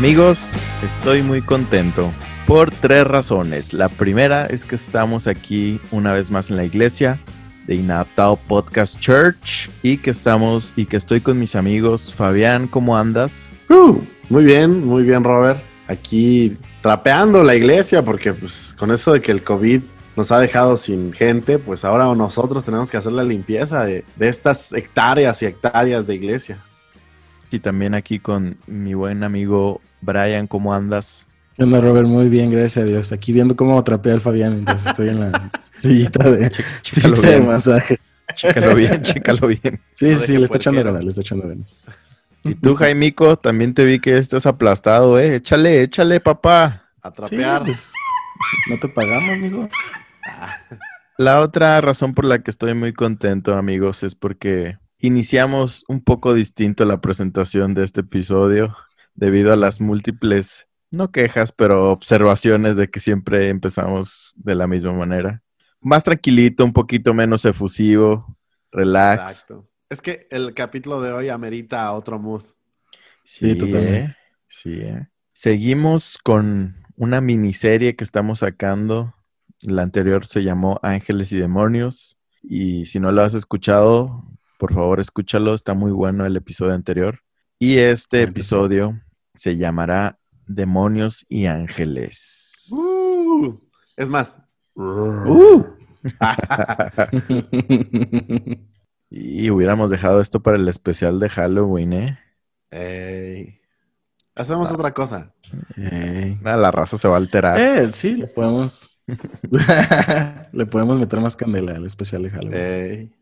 Amigos, estoy muy contento por tres razones. La primera es que estamos aquí una vez más en la iglesia de Inadaptado Podcast Church y que estamos y que estoy con mis amigos. Fabián, ¿cómo andas? Uh, muy bien, muy bien, Robert. Aquí trapeando la iglesia porque pues con eso de que el COVID nos ha dejado sin gente, pues ahora nosotros tenemos que hacer la limpieza de, de estas hectáreas y hectáreas de iglesia. Y también aquí con mi buen amigo Brian, ¿cómo andas? ¿Qué onda, Robert? Muy bien, gracias a Dios. Aquí viendo cómo trapea el Fabián mientras estoy en la sillita de, sillita masaje. Chécalo bien, chécalo bien. Sí, No sí, le está echando ganas, le está echando ganas. Y tú, Jaimico, también te vi que estás aplastado, ¿eh? Échale, échale, papá. A Sí, pues, no te pagamos, amigo. La otra razón por la que estoy muy contento, amigos, es porque iniciamos un poco distinto la presentación de este episodio debido a las múltiples, no quejas, pero observaciones de que siempre empezamos de la misma manera. Más tranquilito, un poquito menos efusivo, relax. Exacto. Es que el capítulo de hoy amerita otro mood. Sí, totalmente. ¿eh? Sí, ¿eh? Seguimos con una miniserie que estamos sacando. La anterior se llamó Ángeles y Demonios. Y si no lo has escuchado, por favor escúchalo. Está muy bueno el episodio anterior. Y este episodio se llamará Demonios y Ángeles. Uh, es más. Uh. Y hubiéramos dejado esto para el especial de Halloween, ¿eh? Ey. Hacemos otra cosa. Ey. Ah, La raza se va a alterar. Eh, sí, le podemos. le podemos meter más candela al especial de Halloween. Ey.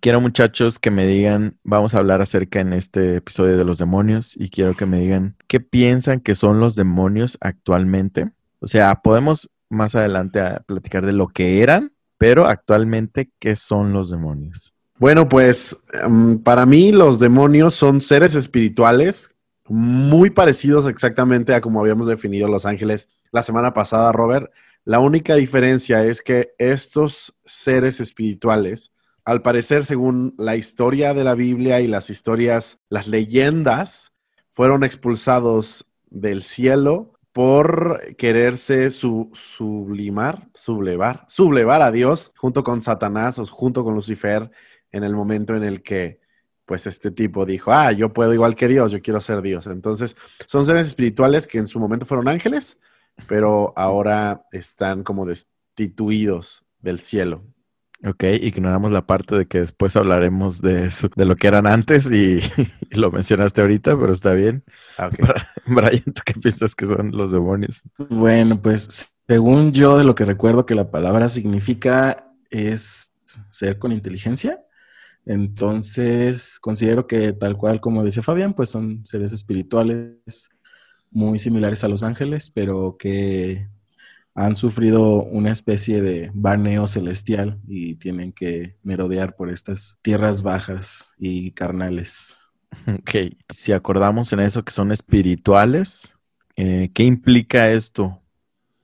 Quiero muchachos que me digan, vamos a hablar acerca en este episodio de los demonios y quiero que me digan qué piensan que son los demonios actualmente. O sea, podemos más adelante a platicar de lo que eran, pero actualmente, ¿qué son los demonios? Bueno, pues em, para mí los demonios son seres espirituales muy parecidos exactamente a como habíamos definido los ángeles la semana pasada, Robert. La única diferencia es que estos seres espirituales, al parecer, según la historia de la Biblia y las historias, las leyendas, fueron expulsados del cielo por quererse su- sublimar, sublevar, sublevar a Dios junto con Satanás o junto con Lucifer en el momento en el que pues este tipo dijo, ah, yo puedo igual que Dios, yo quiero ser Dios. Entonces, son seres espirituales que en su momento fueron ángeles, pero ahora están como destituidos del cielo. Ok, ignoramos la parte de que después hablaremos de, eso- de lo que eran antes y, y lo mencionaste ahorita, pero está bien. Ah. Brian, ¿tú qué piensas que son los demonios? Bueno, pues según yo de lo que recuerdo que la palabra significa es ser con inteligencia. Entonces, considero que tal cual como decía Fabián, pues son seres espirituales muy similares a los ángeles, pero que han sufrido una especie de baneo celestial y tienen que merodear por estas tierras bajas y carnales. Ok, si acordamos en eso que son espirituales, eh, ¿qué implica esto?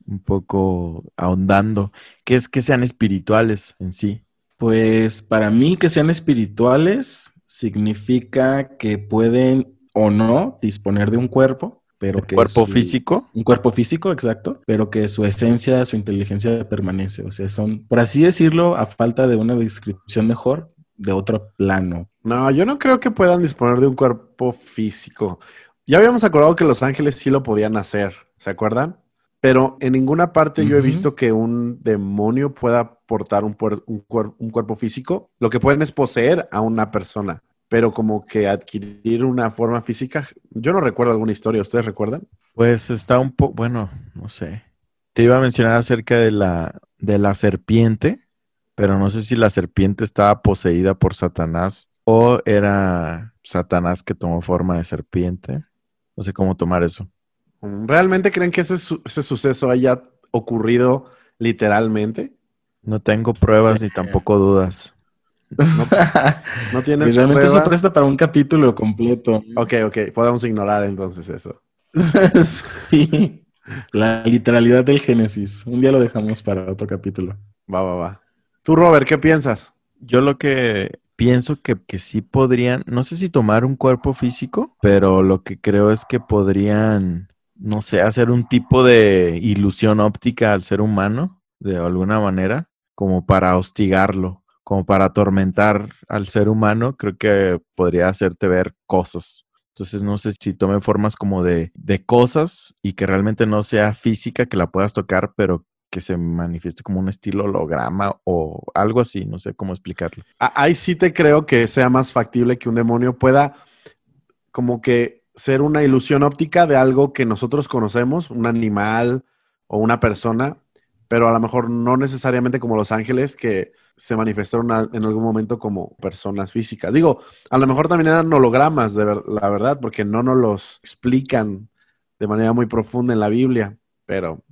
Un poco ahondando. ¿Qué es que sean espirituales en sí? Pues para mí que sean espirituales significa que pueden o no disponer de un cuerpo, pero que ¿Cuerpo su- físico? un cuerpo físico, exacto, pero que su esencia, su inteligencia permanece. O sea, son, por así decirlo, a falta de una descripción mejor, de otro plano. No, yo no creo que puedan disponer de un cuerpo físico. Ya habíamos acordado que los ángeles sí lo podían hacer, ¿se acuerdan? Pero en ninguna parte yo he visto que un demonio pueda portar un, puer- un cuer- un cuerpo físico. Lo que pueden es poseer a una persona, pero como que adquirir una forma física. Yo no recuerdo alguna historia, ¿ustedes recuerdan? Pues está un poco, bueno, no sé. Te iba a mencionar acerca de la, de la serpiente, pero no sé si la serpiente estaba poseída por Satanás o era Satanás que tomó forma de serpiente. No sé cómo tomar eso. ¿Realmente creen que ese, ese suceso haya ocurrido literalmente? No tengo pruebas ni tampoco dudas. ¿No tienes Y realmente eso presta para un capítulo completo. Ok, ok, podemos ignorar entonces eso. sí. La literalidad del Génesis. Un día lo dejamos para otro capítulo. Va, va, va. Tú, Robert, ¿qué piensas? Yo lo que pienso que, que sí podrían, no sé si tomar un cuerpo físico, pero lo que creo es que podrían, no sé, hacer un tipo de ilusión óptica al ser humano, de alguna manera, como para hostigarlo, como para atormentar al ser humano, creo que podría hacerte ver cosas. Entonces no sé si tome formas como de, de cosas y que realmente no sea física, que la puedas tocar, pero que se manifieste como un estilo holograma o algo así, no sé cómo explicarlo. Ahí sí te creo que sea más factible que un demonio pueda como que ser una ilusión óptica de algo que nosotros conocemos, un animal o una persona, pero a lo mejor no necesariamente como los ángeles que se manifestaron en algún momento como personas físicas. Digo, a lo mejor también eran hologramas, de la verdad, porque no nos los explican de manera muy profunda en la Biblia, pero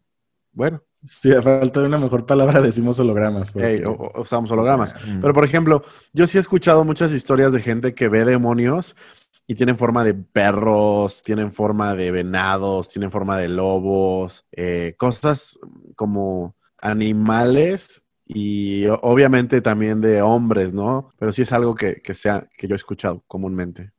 bueno. Sí, a falta de una mejor palabra decimos hologramas. o, usamos hologramas. Mm. Pero, por ejemplo, yo sí he escuchado muchas historias de gente que ve demonios y tienen forma de perros, tienen forma de venados, tienen forma de lobos, eh, cosas como animales y obviamente también de hombres, ¿no? Pero sí es algo que, que, sea, que yo he escuchado comúnmente.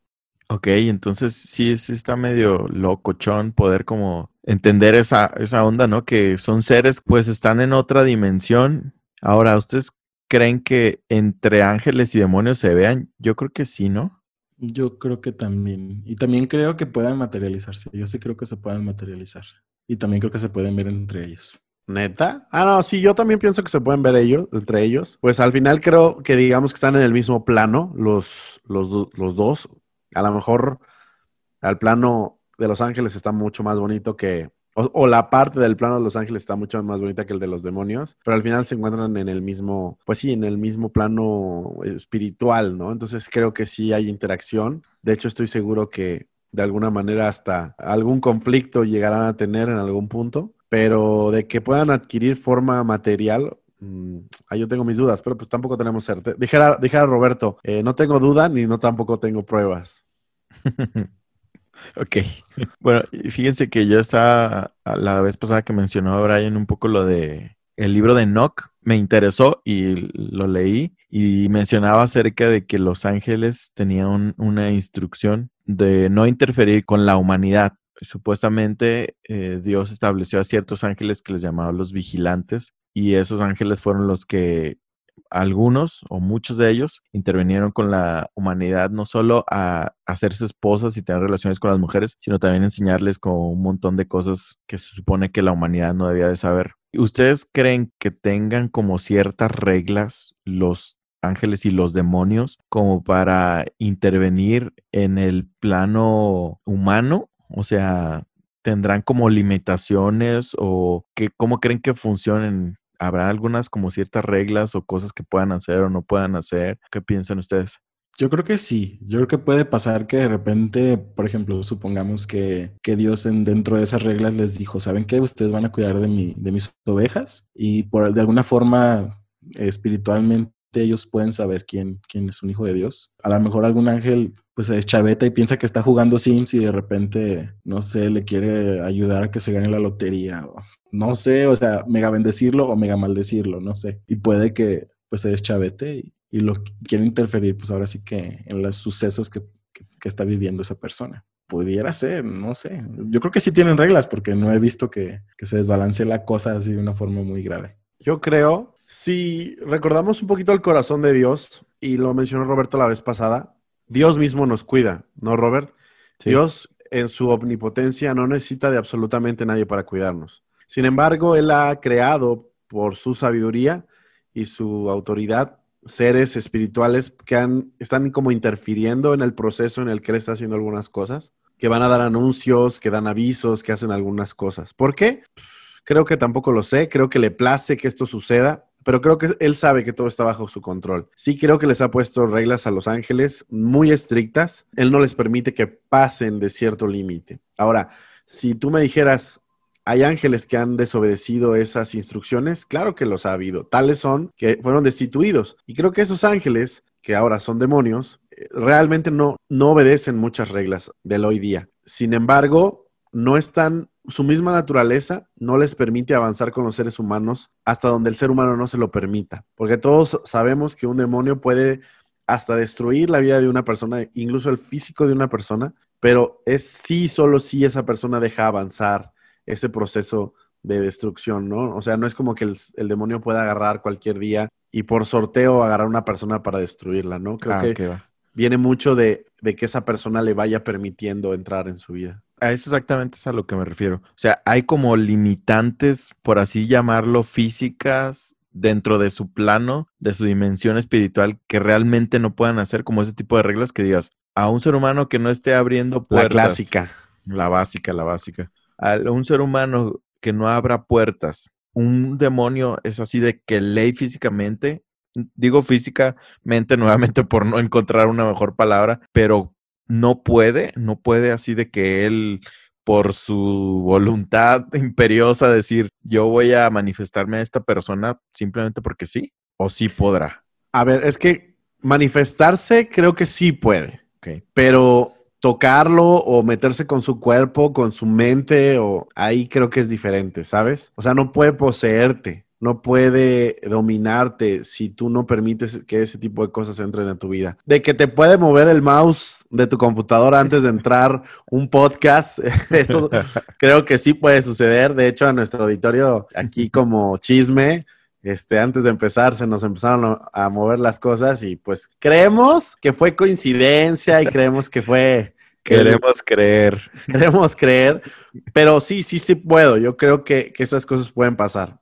Ok, entonces sí, sí está medio locochón poder como entender esa, esa onda, ¿no? Que son seres, pues están en otra dimensión. Ahora, ¿ustedes creen que entre ángeles y demonios se vean? Yo creo que sí, ¿no? Yo creo que también. Y también creo que puedan materializarse. Yo sí creo que se puedan materializar. Y también creo que se pueden ver entre ellos. ¿Neta? Ah, no, sí, yo también pienso que se pueden ver ellos, entre ellos. Pues al final creo que digamos que están en el mismo plano los, los, los dos a lo mejor al plano de Los Ángeles está mucho más bonito que, o, la parte del plano de Los Ángeles está mucho más bonita que el de los demonios, pero al final se encuentran en el mismo, pues sí, en el mismo plano espiritual, ¿no? Entonces creo que sí hay interacción. De hecho, estoy seguro que de alguna manera hasta algún conflicto llegarán a tener en algún punto, pero de que puedan adquirir forma material, mm, ahí yo tengo mis dudas, pero pues tampoco tenemos certeza. Dijera, dijera Roberto, eh, no tengo duda ni no tampoco tengo pruebas. ok. Bueno, fíjense que yo estaba, la vez pasada que mencionó Brian un poco lo de el libro de Enoch, me interesó y lo leí y mencionaba acerca de que los ángeles tenían una instrucción de no interferir con la humanidad. Supuestamente eh, Dios estableció a ciertos ángeles que les llamaba los vigilantes y esos ángeles fueron los que algunos o muchos de ellos intervinieron con la humanidad no solo a hacerse esposas y tener relaciones con las mujeres, sino también enseñarles con un montón de cosas que se supone que la humanidad no debía de saber. ¿Ustedes creen que tengan como ciertas reglas los ángeles y los demonios como para intervenir en el plano humano? O sea, ¿tendrán como limitaciones o que, cómo creen que funcionen ¿Habrá algunas como ciertas reglas o cosas que puedan hacer o no puedan hacer? ¿Qué piensan ustedes? Yo creo que sí. Yo creo que puede pasar que de repente, por ejemplo, supongamos que, que Dios en, dentro de esas reglas les dijo, ¿saben qué? Ustedes van a cuidar de, mi, de mis ovejas y por de alguna forma espiritualmente ellos pueden saber quién, quién es un hijo de Dios. A lo mejor algún ángel pues se chaveta y piensa que está jugando Sims y de repente, no sé, le quiere ayudar a que se gane la lotería no sé, o sea, mega bendecirlo o mega maldecirlo, no sé. Y puede que pues se deschavete y, y lo quiere interferir, pues ahora sí que en los sucesos que, está viviendo esa persona. Pudiera ser, no sé. Yo creo que sí tienen reglas porque no he visto que, que se desbalance la cosa así de una forma muy grave. Yo creo, si recordamos un poquito el corazón de Dios, y lo mencionó Roberto la vez pasada, Dios mismo nos cuida, ¿no, Robert? Dios en su omnipotencia no necesita de absolutamente nadie para cuidarnos. Sin embargo, Él ha creado por su sabiduría y su autoridad seres espirituales que han, están como interfiriendo en el proceso en el que Él está haciendo algunas cosas, que van a dar anuncios, que dan avisos, que hacen algunas cosas. ¿Por qué? Creo que tampoco lo sé, creo que le place que esto suceda, pero creo que él sabe que todo está bajo su control. Sí creo que les ha puesto reglas a los ángeles muy estrictas. Él no les permite que pasen de cierto límite. Ahora, si tú me dijeras, ¿Hay ángeles que han desobedecido esas instrucciones? Claro que los ha habido. Tales son que fueron destituidos. Y creo que esos ángeles, que ahora son demonios, eh, realmente no, no obedecen muchas reglas del hoy día. Sin embargo, no están, su misma naturaleza no les permite avanzar con los seres humanos hasta donde el ser humano no se lo permita. Porque todos sabemos que un demonio puede hasta destruir la vida de una persona, incluso el físico de una persona, pero es sí, solo si esa persona deja avanzar ese proceso de destrucción, ¿no? O sea, no es como que el, demonio pueda agarrar cualquier día y por sorteo agarrar a una persona para destruirla, ¿no? Creo Ah, que viene mucho de, de que esa persona le vaya permitiendo entrar en su vida. A eso exactamente es a lo que me refiero. O sea, hay como limitantes, por así llamarlo, físicas dentro de su plano, de su dimensión espiritual, que realmente no puedan hacer como ese tipo de reglas que digas, a un ser humano que no esté abriendo puertas. La clásica. La básica, la básica. A un ser humano que no abra puertas. Un demonio es así de que ley físicamente, digo físicamente nuevamente por no encontrar una mejor palabra, pero no puede, no puede así de que él por su voluntad imperiosa decir yo voy a manifestarme a esta persona simplemente porque sí, o sí podrá. A ver, es que manifestarse creo que sí puede, Ok. pero tocarlo o meterse con su cuerpo, con su mente, o ahí creo que es diferente, ¿sabes? O sea, no puede poseerte, no puede dominarte si tú no permites que ese tipo de cosas entren en tu vida. De que te puede mover el mouse de tu computadora antes de entrar un podcast, eso creo que sí puede suceder. De hecho, a nuestro auditorio aquí como chisme, este, antes de empezar se nos empezaron a, a mover las cosas y pues creemos que fue coincidencia y creemos que fue... Queremos creer. queremos creer, pero sí, sí, sí puedo. Yo creo que, que esas cosas pueden pasar.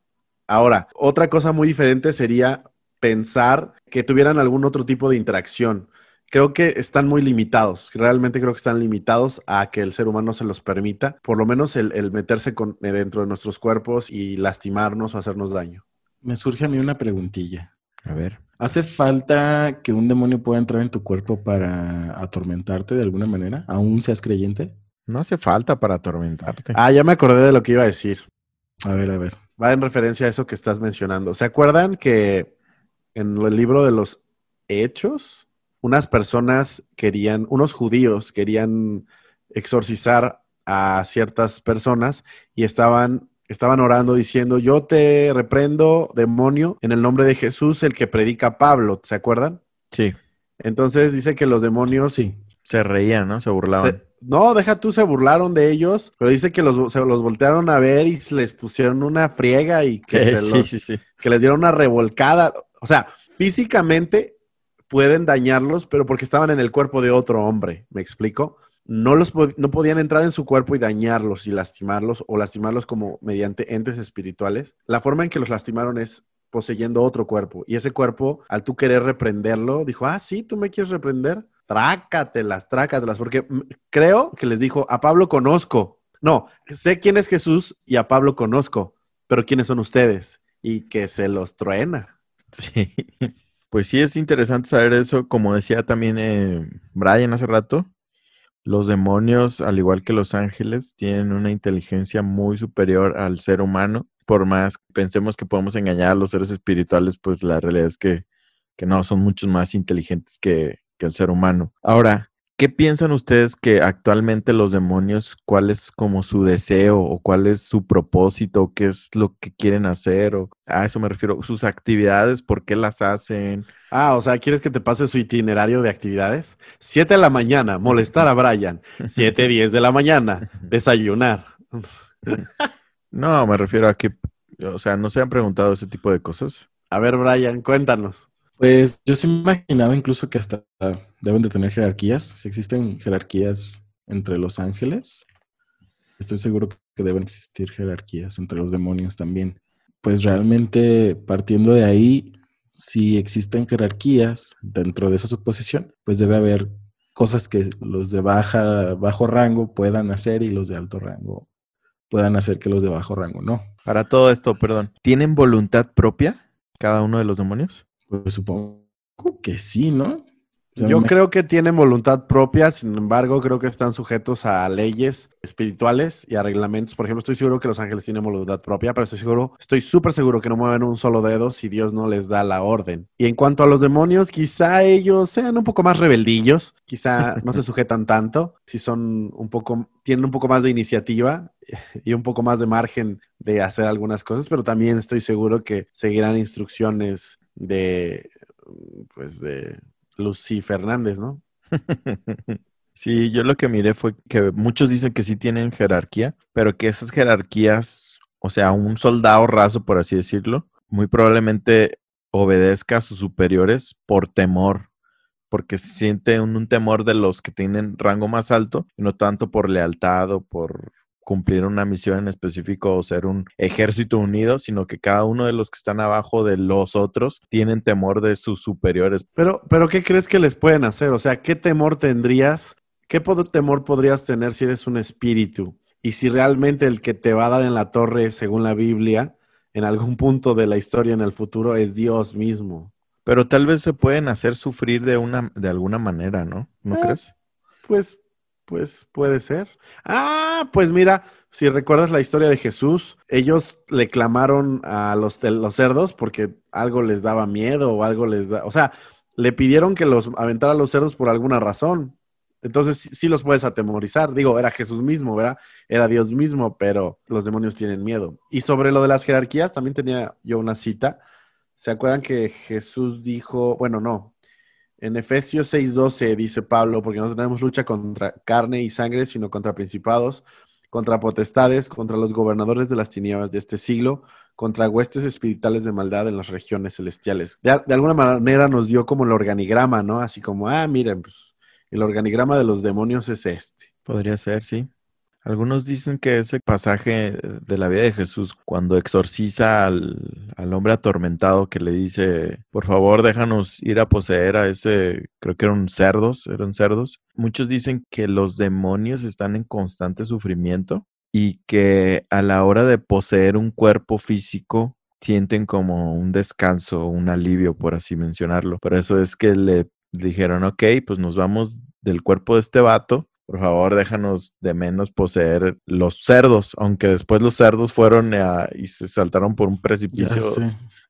Ahora, otra cosa muy diferente sería pensar que tuvieran algún otro tipo de interacción. Creo que están muy limitados. Realmente creo que están limitados a que el ser humano se los permita, por lo menos el, el meterse con, eh, dentro de nuestros cuerpos y lastimarnos o hacernos daño. Me surge a mí una preguntilla. A ver. ¿Hace falta que un demonio pueda entrar en tu cuerpo para atormentarte de alguna manera? ¿Aún seas creyente? No hace falta para atormentarte. Ah, ya me acordé de lo que iba a decir. A ver, a ver. Va en referencia a eso que estás mencionando. ¿Se acuerdan que en el libro de los Hechos, unas personas querían, unos judíos querían exorcizar a ciertas personas y estaban, estaban orando diciendo, yo te reprendo, demonio, en el nombre de Jesús, el que predica Pablo, ¿se acuerdan? Sí. Entonces dice que los demonios Sí. Se reían, ¿no? Se burlaban. se- no, deja tú, se burlaron de ellos, pero dice que los, se los voltearon a ver y les pusieron una friega y que, se los- sí, sí. que les dieron una revolcada. O sea, físicamente pueden dañarlos, pero porque estaban en el cuerpo de otro hombre, ¿me explico? No, los no podían entrar en su cuerpo y dañarlos y lastimarlos o lastimarlos como mediante entes espirituales. La forma en que los lastimaron es poseyendo otro cuerpo. Y ese cuerpo, al tú querer reprenderlo, dijo, ah, sí, tú me quieres reprender. Trácatelas, trácatelas, porque creo que les dijo, a Pablo conozco. No, sé quién es Jesús y a Pablo conozco, pero ¿quiénes son ustedes? Y que se los truena. Sí. Pues sí, es interesante saber eso. Como decía también eh, Brian hace rato, los demonios, al igual que los ángeles, tienen una inteligencia muy superior al ser humano. Por más que pensemos que podemos engañar a los seres espirituales, pues la realidad es que, que no, son muchos más inteligentes que, que el ser humano. Ahora, ¿qué piensan ustedes que actualmente los demonios, cuál es como su deseo o cuál es su propósito, qué es lo que quieren hacer? O, a eso me refiero, sus actividades, por qué las hacen. Ah, o sea, ¿quieres que te pase su itinerario de actividades? Siete de la mañana, molestar a Brian. Siete, diez de la mañana, desayunar. No, me refiero a que, o sea, no se han preguntado ese tipo de cosas. A ver, Brian, cuéntanos. Pues yo sí me he imaginado incluso que hasta deben de tener jerarquías. Si existen jerarquías entre los ángeles, estoy seguro que deben existir jerarquías entre los demonios también. Pues realmente partiendo de ahí, si existen jerarquías dentro de esa suposición, pues debe haber cosas que los de baja, bajo rango puedan hacer y los de alto rango puedan hacer que los de bajo rango no. Para todo esto, perdón, ¿tienen voluntad propia cada uno de los demonios? Pues supongo que sí, ¿no? Yo me- creo que tienen voluntad propia, sin embargo, creo que están sujetos a leyes espirituales y a reglamentos. Por ejemplo, estoy seguro que los ángeles tienen voluntad propia, pero estoy seguro, estoy súper seguro que no mueven un solo dedo si Dios no les da la orden. Y en cuanto a los demonios, quizá ellos sean un poco más rebeldillos, quizá no se sujetan tanto, si son un poco, tienen un poco más de iniciativa y un poco más de margen de hacer algunas cosas, pero también estoy seguro que seguirán instrucciones de, pues de Lucy Fernández, ¿no? Sí, yo lo que miré fue que muchos dicen que sí tienen jerarquía, pero que esas jerarquías, o sea, un soldado raso, por así decirlo, muy probablemente obedezca a sus superiores por temor, porque siente un, un temor de los que tienen rango más alto, y no tanto por lealtad o por cumplir una misión en específico o ser un ejército unido, sino que cada uno de los que están abajo de los otros tienen temor de sus superiores. Pero, pero ¿qué crees que les pueden hacer? O sea, ¿qué temor tendrías? ¿Qué temor podrías tener si eres un espíritu? Y si realmente el que te va a dar en la torre, según la Biblia, en algún punto de la historia en el futuro, es Dios mismo. Pero tal vez se pueden hacer sufrir de una, de alguna manera, ¿no? ¿No Ah, crees? Pues, pues puede ser. Ah, pues mira, si recuerdas la historia de Jesús, ellos le clamaron a los, los cerdos porque algo les daba miedo o algo les da, o sea, le pidieron que los aventara a los cerdos por alguna razón. Entonces sí, sí los puedes atemorizar. Digo, era Jesús mismo, ¿verdad? Era Dios mismo, pero los demonios tienen miedo. Y sobre lo de las jerarquías, también tenía yo una cita. ¿Se acuerdan que Jesús dijo, bueno, no, en Efesios 6:12 dice Pablo, porque no tenemos lucha contra carne y sangre, sino contra principados, contra potestades, contra los gobernadores de las tinieblas de este siglo, contra huestes espirituales de maldad en las regiones celestiales. De, alguna manera nos dio como el organigrama, ¿no? Así como, ah, miren, pues el organigrama de los demonios es este. Podría ser, sí. Algunos dicen que ese pasaje de la vida de Jesús, cuando exorciza al, al, hombre atormentado que le dice, por favor, déjanos ir a poseer a ese, creo que eran cerdos, eran cerdos. Muchos dicen que los demonios están en constante sufrimiento y que a la hora de poseer un cuerpo físico sienten como un descanso, un alivio, por así mencionarlo. Por eso es que le dijeron, ok, pues nos vamos del cuerpo de este vato por favor, déjanos de menos poseer los cerdos, aunque después los cerdos fueron a, y se saltaron por un precipicio.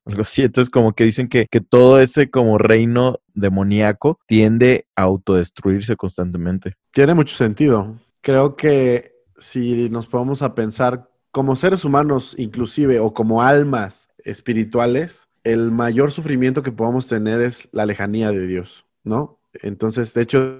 Algo así. Entonces, como que dicen que, que todo ese como reino demoníaco tiende a autodestruirse constantemente. Tiene mucho sentido. Creo que si nos podemos a pensar como seres humanos, inclusive, o como almas espirituales, el mayor sufrimiento que podamos tener es la lejanía de Dios, ¿no? Entonces, de hecho,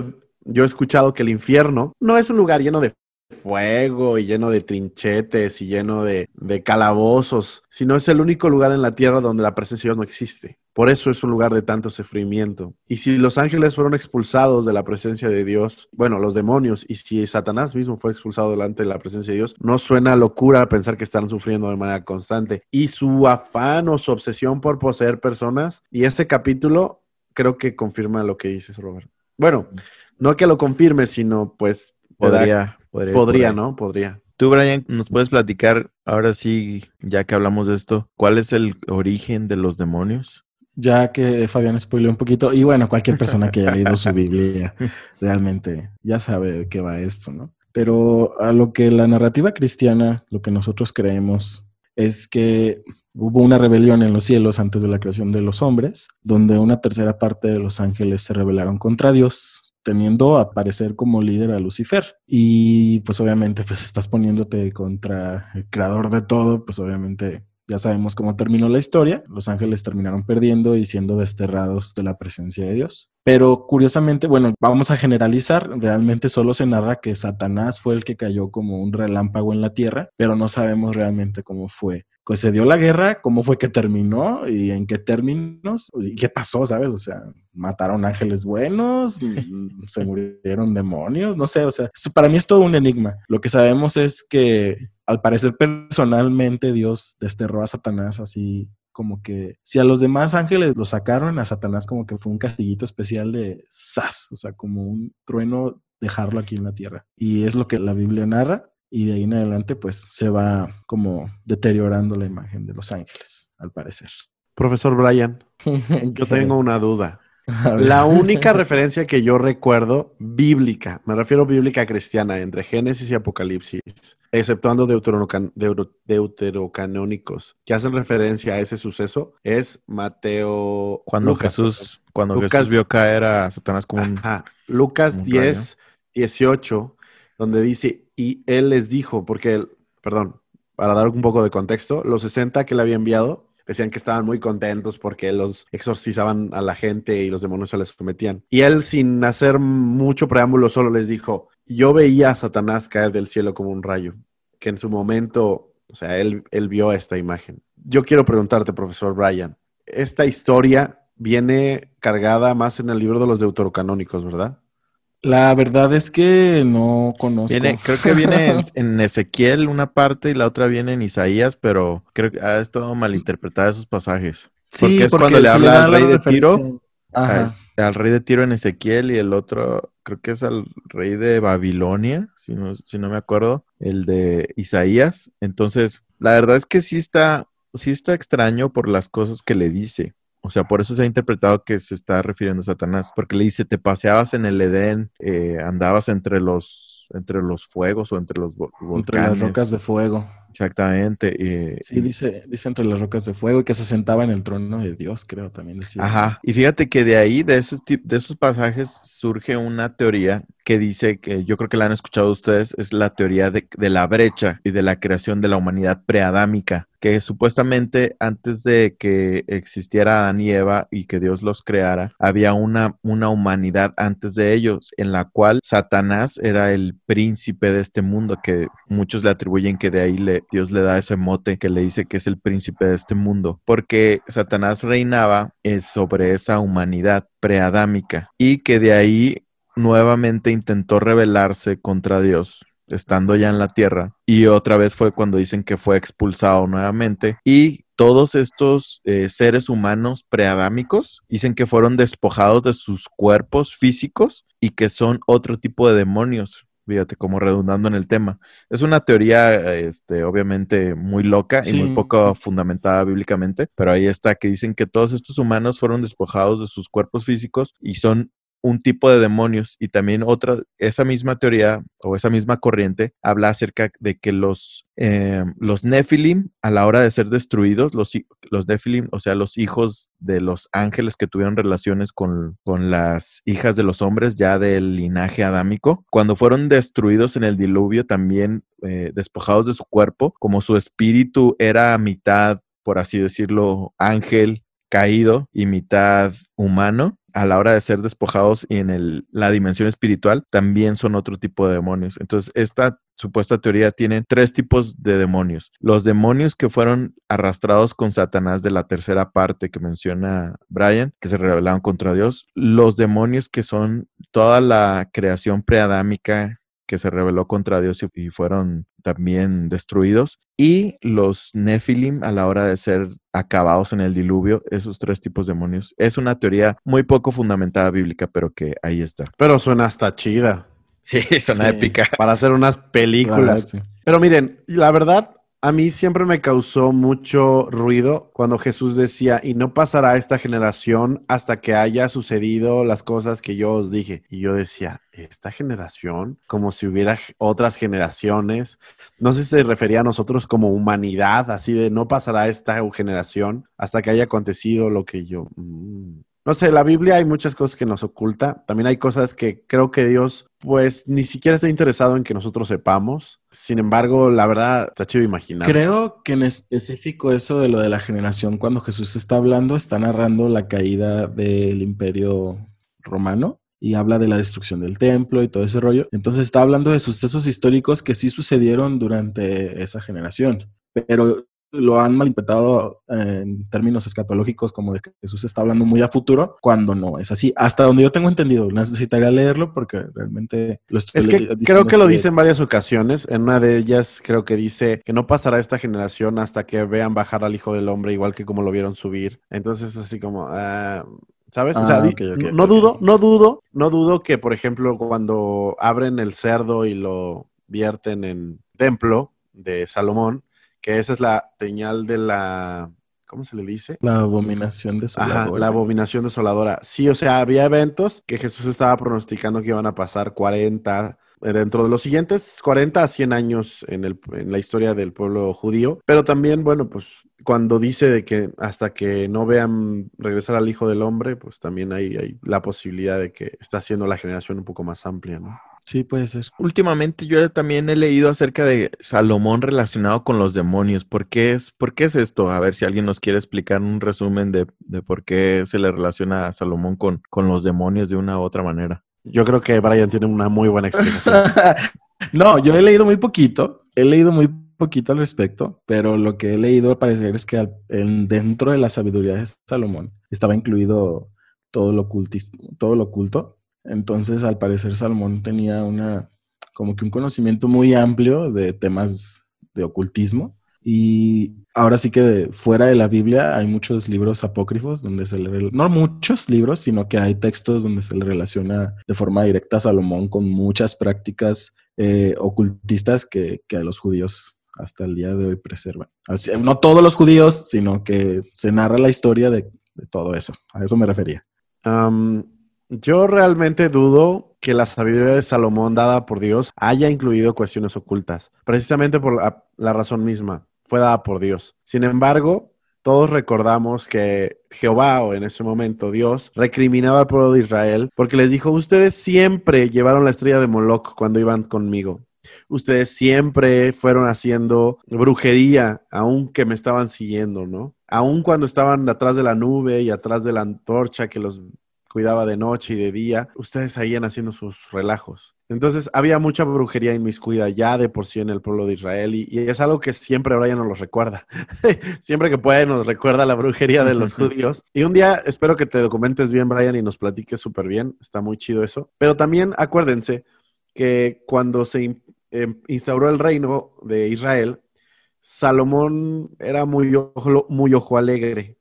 yo he escuchado que el infierno no es un lugar lleno de fuego y lleno de trinchetes y lleno de, calabozos, sino es el único lugar en la tierra donde la presencia de Dios no existe. Por eso es un lugar de tanto sufrimiento. Y si los ángeles fueron expulsados de la presencia de Dios, bueno, los demonios, y si Satanás mismo fue expulsado delante de la presencia de Dios, no suena locura pensar que están sufriendo de manera constante. Y su afán o su obsesión por poseer personas, y este capítulo creo que confirma lo que dices, Robert. Bueno, no que lo confirme, sino pues podría, podría, podría ¿no? Podría. Tú, Brian, ¿nos puedes platicar, ahora sí, ya que hablamos de esto, cuál es el origen de los demonios? Ya que Fabián spoileó un poquito, y bueno, cualquier persona que haya leído su Biblia realmente ya sabe de qué va esto, ¿no? Pero a lo que la narrativa cristiana, lo que nosotros creemos, es que hubo una rebelión en los cielos antes de la creación de los hombres, donde una tercera parte de los ángeles se rebelaron contra Dios, teniendo a aparecer como líder a Lucifer. Y pues obviamente pues estás poniéndote contra el creador de todo, pues obviamente ya sabemos cómo terminó la historia. Los ángeles terminaron perdiendo y siendo desterrados de la presencia de Dios. Pero curiosamente, bueno, vamos a generalizar, realmente solo se narra que Satanás fue el que cayó como un relámpago en la tierra, pero no sabemos realmente cómo fue pues se dio la guerra, cómo fue que terminó y en qué términos y qué pasó, ¿sabes? O sea, mataron ángeles buenos, se murieron demonios, no sé, o sea, para mí es todo un enigma. Lo que sabemos es que al parecer personalmente Dios desterró a Satanás así como que si a los demás ángeles lo sacaron, a Satanás como que fue un castillito especial de sas, o sea, como un trueno dejarlo aquí en la tierra. Y es lo que la Biblia narra y de ahí en adelante pues se va como deteriorando la imagen de los ángeles, al parecer. Profesor Brian, yo tengo una duda. La única referencia que yo recuerdo bíblica, me refiero bíblica cristiana, entre Génesis y Apocalipsis, exceptuando deuterocan deut deuterocanónicos, que hacen referencia a ese suceso, es Mateo... Cuando Lucas, Jesús, cuando Lucas, Jesús vio caer a Satanás como un... Ajá, Lucas un 10, 18, donde dice, y él les dijo, porque, perdón, para dar un poco de contexto, los 60 que le había enviado, decían que estaban muy contentos porque los exorcizaban a la gente y los demonios se les sometían. Y él, sin hacer mucho preámbulo, solo les dijo, yo veía a Satanás caer del cielo como un rayo, que en su momento, o sea, él, él vio esta imagen. Yo quiero preguntarte, profesor Brian, esta historia viene cargada más en el libro de los deuterocanónicos, ¿verdad? La verdad es que no conozco. creo que viene en, Ezequiel una parte y la otra viene en Isaías, pero creo que ha estado malinterpretada esos pasajes. Sí, porque es cuando le habla al rey de Tiro, al, rey de Tiro en Ezequiel y el otro, creo que es al rey de Babilonia, si no, si no me acuerdo, el de Isaías. Entonces, la verdad es que sí está, sí está extraño por las cosas que le dice. O sea, por eso se ha interpretado que se está refiriendo a Satanás, porque le dice, te paseabas en el Edén, eh, andabas entre los, entre los fuegos o entre los volcanes. Entre las rocas de fuego. Exactamente. sí, dice, dice entre las rocas de fuego y que se sentaba en el trono de Dios, creo también decía. Ajá. Y fíjate que de ahí, de esos, de esos pasajes, surge una teoría que dice que yo creo que la han escuchado ustedes, es la teoría de, de la brecha y de la creación de la humanidad preadámica que supuestamente antes de que existiera Adán y Eva y que Dios los creara, había una, una humanidad antes de ellos, en la cual Satanás era el príncipe de este mundo, que muchos le atribuyen que de ahí le, Dios le da ese mote que le dice que es el príncipe de este mundo, porque Satanás reinaba eh, sobre esa humanidad preadámica y que de ahí nuevamente intentó rebelarse contra Dios estando ya en la tierra. Y otra vez fue cuando dicen que fue expulsado nuevamente. Y todos estos eh, seres humanos preadámicos dicen que fueron despojados de sus cuerpos físicos y que son otro tipo de demonios. Fíjate, como redundando en el tema. Es una teoría, este, obviamente, muy loca y muy poco fundamentada bíblicamente, pero ahí está, que dicen que todos estos humanos fueron despojados de sus cuerpos físicos y son un tipo de demonios y también otra, esa misma teoría o esa misma corriente habla acerca de que los, eh, los a la hora de ser destruidos, los, los o sea, los hijos de los ángeles que tuvieron relaciones con, con las hijas de los hombres ya del linaje adámico, cuando fueron destruidos en el diluvio también eh, despojados de su cuerpo, como su espíritu era mitad, por así decirlo, ángel caído y mitad humano, a la hora de ser despojados y en el, la dimensión espiritual, también son otro tipo de demonios. Entonces, esta supuesta teoría tiene tres tipos de demonios. Los demonios que fueron arrastrados con Satanás de la tercera parte que menciona Brian, que se rebelaron contra Dios. Los demonios que son toda la creación preadámica que se rebeló contra Dios y, fueron también destruidos. Y los Nephilim a la hora de ser acabados en el diluvio, esos tres tipos de demonios. Es una teoría muy poco fundamentada bíblica, pero que ahí está. Pero suena hasta chida. Sí, suena épica. Para hacer unas películas. Pero miren, la verdad, a mí siempre me causó mucho ruido cuando Jesús decía, y no pasará esta generación hasta que haya sucedido las cosas que yo os dije. Y yo decía, esta generación, como si hubiera otras generaciones. No sé si se refería a nosotros como humanidad, así de no pasará esta generación hasta que haya acontecido lo que yo... Mm, no sé, la Biblia hay muchas cosas que nos oculta. También hay cosas que creo que Dios, pues, ni siquiera está interesado en que nosotros sepamos. Sin embargo, la verdad, está chido imaginar. Creo que en específico eso de lo de la generación, cuando Jesús está hablando, está narrando la caída del imperio romano y habla de la destrucción del templo y todo ese rollo. Entonces está hablando de sucesos históricos que sí sucedieron durante esa generación. Pero lo han malinterpretado en términos escatológicos como de que Jesús está hablando muy a futuro, cuando no es así. Hasta donde yo tengo entendido, necesitaría leerlo porque realmente lo estoy Es que creo que lo dice en varias ocasiones. En una de ellas creo que dice que no pasará esta generación hasta que vean bajar al Hijo del Hombre, igual que como lo vieron subir. Entonces, así como... Ah, ¿Sabes? o sea, ah, no dudo, no dudo, no dudo que, por ejemplo, cuando abren el cerdo y lo vierten en templo de Salomón, que esa es la señal de la, ¿cómo se le dice? La abominación desoladora. Ajá, la abominación desoladora. Sí, o sea, había eventos que Jesús estaba pronosticando que iban a pasar 40, eh, dentro de los siguientes 40 a 100 años en, el, en la historia del pueblo judío, pero también, bueno, pues cuando dice de que hasta que no vean regresar al Hijo del Hombre, pues también hay, hay la posibilidad de que está siendo la generación un poco más amplia, ¿no? Sí, puede ser. Últimamente yo también he leído acerca de Salomón relacionado con los demonios. ¿Por qué es, por qué es esto? A ver si alguien nos quiere explicar un resumen de, de por qué se le relaciona a Salomón con, con los demonios de una u otra manera. Yo creo que Brian tiene una muy buena explicación. no, yo he leído muy poquito. He leído muy poquito al respecto, pero lo que he leído al parecer es que dentro de la sabiduría de Salomón estaba incluido todo lo, ocultis- todo lo oculto. Entonces, al parecer, Salomón tenía una, como que un conocimiento muy amplio de temas de ocultismo. Y ahora sí que de- fuera de la Biblia hay muchos libros apócrifos donde se le, no muchos libros, sino que hay textos donde se le relaciona de forma directa a Salomón con muchas prácticas eh, ocultistas que, que a los judíos hasta el día de hoy preservan. No todos los judíos, sino que se narra la historia de, todo eso. A eso me refería. Yo realmente dudo que la sabiduría de Salomón dada por Dios haya incluido cuestiones ocultas, precisamente por la, razón misma. Fue dada por Dios. Sin embargo, todos recordamos que Jehová, o en ese momento Dios, recriminaba al pueblo de Israel porque les dijo, ustedes siempre llevaron la estrella de Moloch cuando iban conmigo. Ustedes siempre fueron haciendo brujería, aunque me estaban siguiendo, ¿no? Aun cuando estaban atrás de la nube y atrás de la antorcha que los cuidaba de noche y de día, ustedes seguían haciendo sus relajos. Entonces había mucha brujería inmiscuida ya de por sí en el pueblo de Israel y, y es algo que siempre Brian nos lo recuerda. siempre que puede nos recuerda la brujería de los judíos. Y un día espero que te documentes bien, Brian, y nos platiques súper bien. Está muy chido eso. Pero también acuérdense que cuando se em, instauró el reino de Israel, Salomón era muy ojo, muy ojo alegre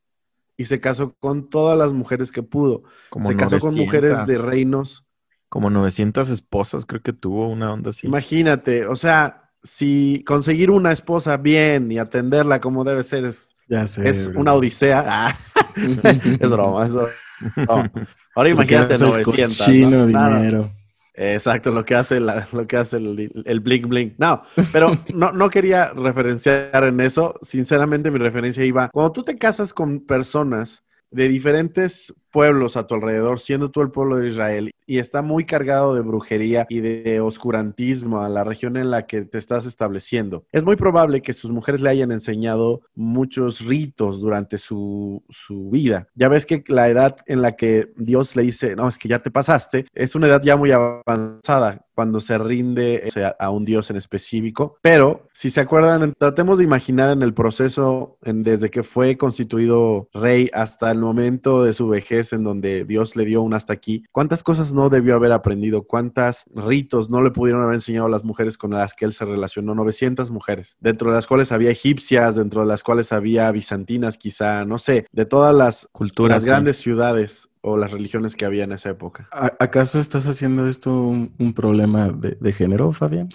y se casó con todas las mujeres que pudo. Como se casó con 900, mujeres de reinos. Como 900 esposas, creo que tuvo una onda así. Imagínate, o sea, si conseguir una esposa bien y atenderla como debe ser es, Ya sé. es bro. una odisea. Ah, es broma, es broma. Ahora imagínate hace el 900. cochino ¿no? Dinero. Exacto, lo que hace, la- lo que hace el, el blink blink. No, pero no, no quería referenciar en eso. Sinceramente, mi referencia iba, cuando tú te casas con personas de diferentes pueblos a tu alrededor, siendo tú el pueblo de Israel, y está muy cargado de brujería y de oscurantismo a la región en la que te estás estableciendo. Es muy probable que sus mujeres le hayan enseñado muchos ritos durante su, su vida. Ya ves que la edad en la que Dios le dice, no, es que ya te pasaste, es una edad ya muy avanzada cuando se rinde a un Dios en específico. Pero, si se acuerdan, tratemos de imaginar en el proceso, desde que fue constituido rey hasta el momento de su vejez, en donde Dios le dio un hasta aquí, ¿cuántas cosas no debió haber aprendido? ¿Cuántas ritos no le pudieron haber enseñado a las mujeres con las que él se relacionó? 900 mujeres, dentro de las cuales había egipcias, dentro de las cuales había bizantinas, quizá, no sé, de todas las, Culturas. las sí. grandes ciudades o las religiones que había en esa época. ¿A- ¿Acaso estás haciendo esto un, un problema de, de género, Fabián?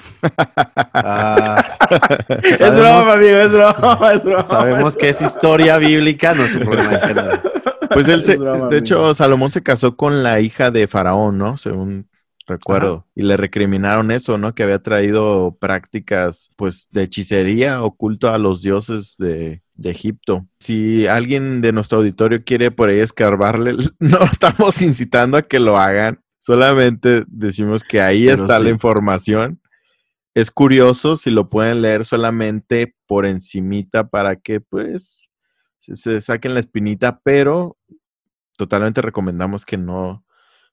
Ah, Es broma, amigo, es broma, es broma. sabemos que es historia bíblica, no es un problema de género. Pues él se, broma, de hecho, amigo. Salomón se casó con la hija de Faraón, ¿no? Según recuerdo. Y le recriminaron eso, ¿no? Que había traído prácticas, pues, de hechicería oculto a los dioses de, de Egipto. Si alguien de nuestro auditorio quiere por ahí escarbarle, no estamos incitando a que lo hagan. Solamente decimos que ahí Pero está sí. la información. Es curioso si lo pueden leer solamente por encimita para que, pues, se, se saquen la espinita, pero totalmente recomendamos que no,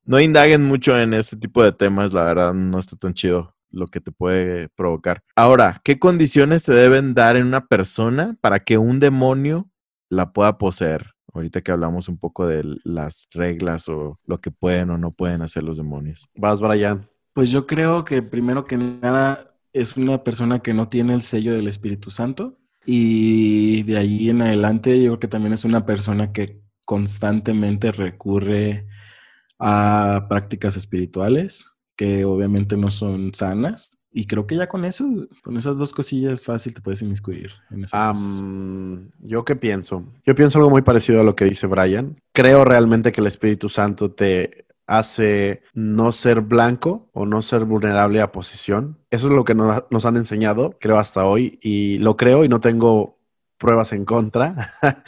no indaguen mucho en este tipo de temas, la verdad no está tan chido lo que te puede provocar. Ahora, ¿qué condiciones se deben dar en una persona para que un demonio la pueda poseer? Ahorita que hablamos un poco de las reglas o lo que pueden o no pueden hacer los demonios. Vas, Brian. Pues yo creo que primero que nada es una persona que no tiene el sello del Espíritu Santo y de ahí en adelante yo creo que también es una persona que constantemente recurre a prácticas espirituales que obviamente no son sanas y creo que ya con eso, con esas dos cosillas fácil te puedes inmiscuir en esas. Am, ¿Yo qué pienso? Yo pienso algo muy parecido a lo que dice Brian. Creo realmente que el Espíritu Santo te hace no ser blanco o no ser vulnerable a posesión. Eso es lo que nos, nos han enseñado, creo, hasta hoy, y lo creo y no tengo pruebas en contra.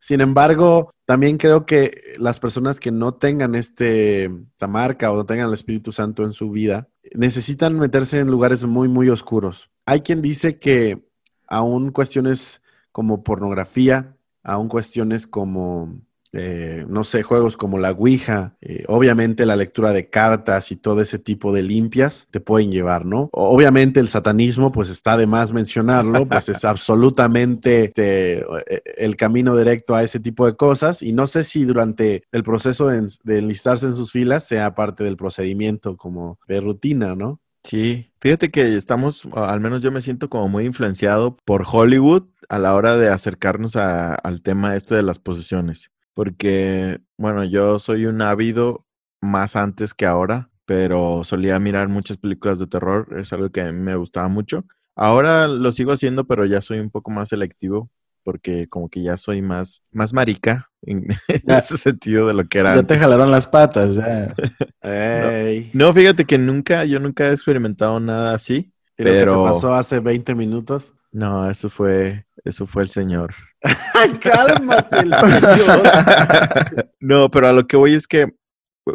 Sin embargo, también creo que las personas que no tengan este, esta marca o no tengan el Espíritu Santo en su vida, necesitan meterse en lugares muy, muy oscuros. Hay quien dice que aún cuestiones como pornografía, aún cuestiones como eh, no sé, juegos como la Ouija, eh, obviamente la lectura de cartas y todo ese tipo de limpias te pueden llevar, ¿no? Obviamente el satanismo, pues está de más mencionarlo, pues es absolutamente este, eh, el camino directo a ese tipo de cosas y no sé si durante el proceso de, de enlistarse en sus filas sea parte del procedimiento como de rutina, ¿no? Sí, fíjate que estamos, al menos yo me siento como muy influenciado por Hollywood a la hora de acercarnos al tema este de las posesiones porque, bueno, yo soy un ávido más antes que ahora, pero solía mirar muchas películas de terror, es algo que a mí me gustaba mucho. Ahora lo sigo haciendo, pero ya soy un poco más selectivo, porque como que ya soy más, más marica en, ese sentido de lo que era. Ya te jalaron las patas, ya. no, fíjate que nunca, yo nunca he experimentado nada así. pero... lo que te pasó hace 20 minutos? No, eso fue, eso fue el señor. Cálmate, el señor. no, pero a lo que voy es que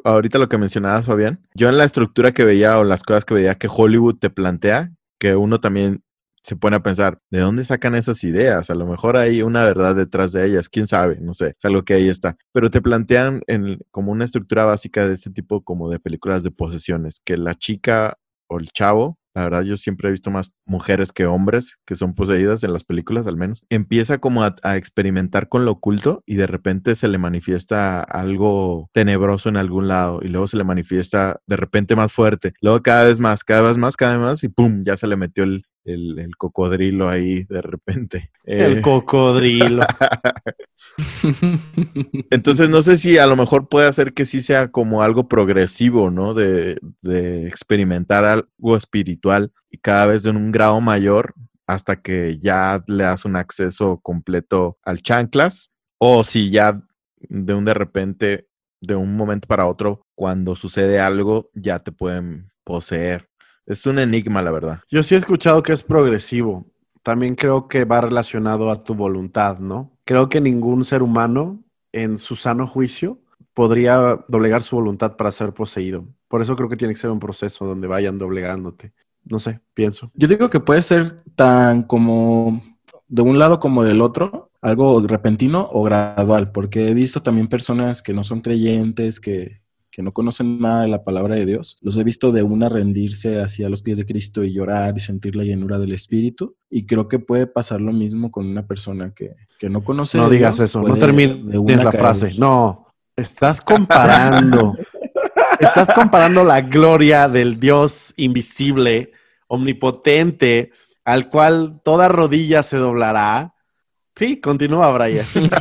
ahorita lo que mencionabas, Fabián, yo en la estructura que veía o las cosas que veía que Hollywood te plantea, que uno también se pone a pensar, ¿de dónde sacan esas ideas? A lo mejor hay una verdad detrás de ellas, quién sabe, no sé, es algo que ahí está. Pero te plantean en, como una estructura básica de este tipo como de películas de posesiones, que la chica o el chavo la verdad, yo siempre he visto más mujeres que hombres que son poseídas en las películas, al menos. Empieza como a, experimentar con lo oculto y de repente se le manifiesta algo tenebroso en algún lado y luego se le manifiesta de repente más fuerte. Luego cada vez más, cada vez más, cada vez más y ¡pum! Ya se le metió el, el, cocodrilo ahí de repente. El eh, cocodrilo. Entonces no sé si a lo mejor puede hacer que sí sea como algo progresivo, ¿no? De, de experimentar algo espiritual y cada vez en un grado mayor hasta que ya le das un acceso completo al chanclas o si ya de un de repente, de un momento para otro, cuando sucede algo, ya te pueden poseer. Es un enigma, la verdad. Yo sí he escuchado que es progresivo. También creo que va relacionado a tu voluntad, ¿no? Creo que ningún ser humano en su sano juicio podría doblegar su voluntad para ser poseído. Por eso creo que tiene que ser un proceso donde vayan doblegándote. No sé, pienso. Yo digo que puede ser tan como de un lado como del otro, algo repentino o gradual, porque he visto también personas que no son creyentes, que que no conocen nada de la palabra de Dios, los he visto de una rendirse hacia los pies de Cristo y llorar y sentir la llenura del Espíritu. Y creo que puede pasar lo mismo con una persona que, no conoce. No digas eso, no termines la frase. No, estás comparando. estás comparando la gloria del Dios invisible, omnipotente, al cual toda rodilla se doblará. Sí, continúa, Brian.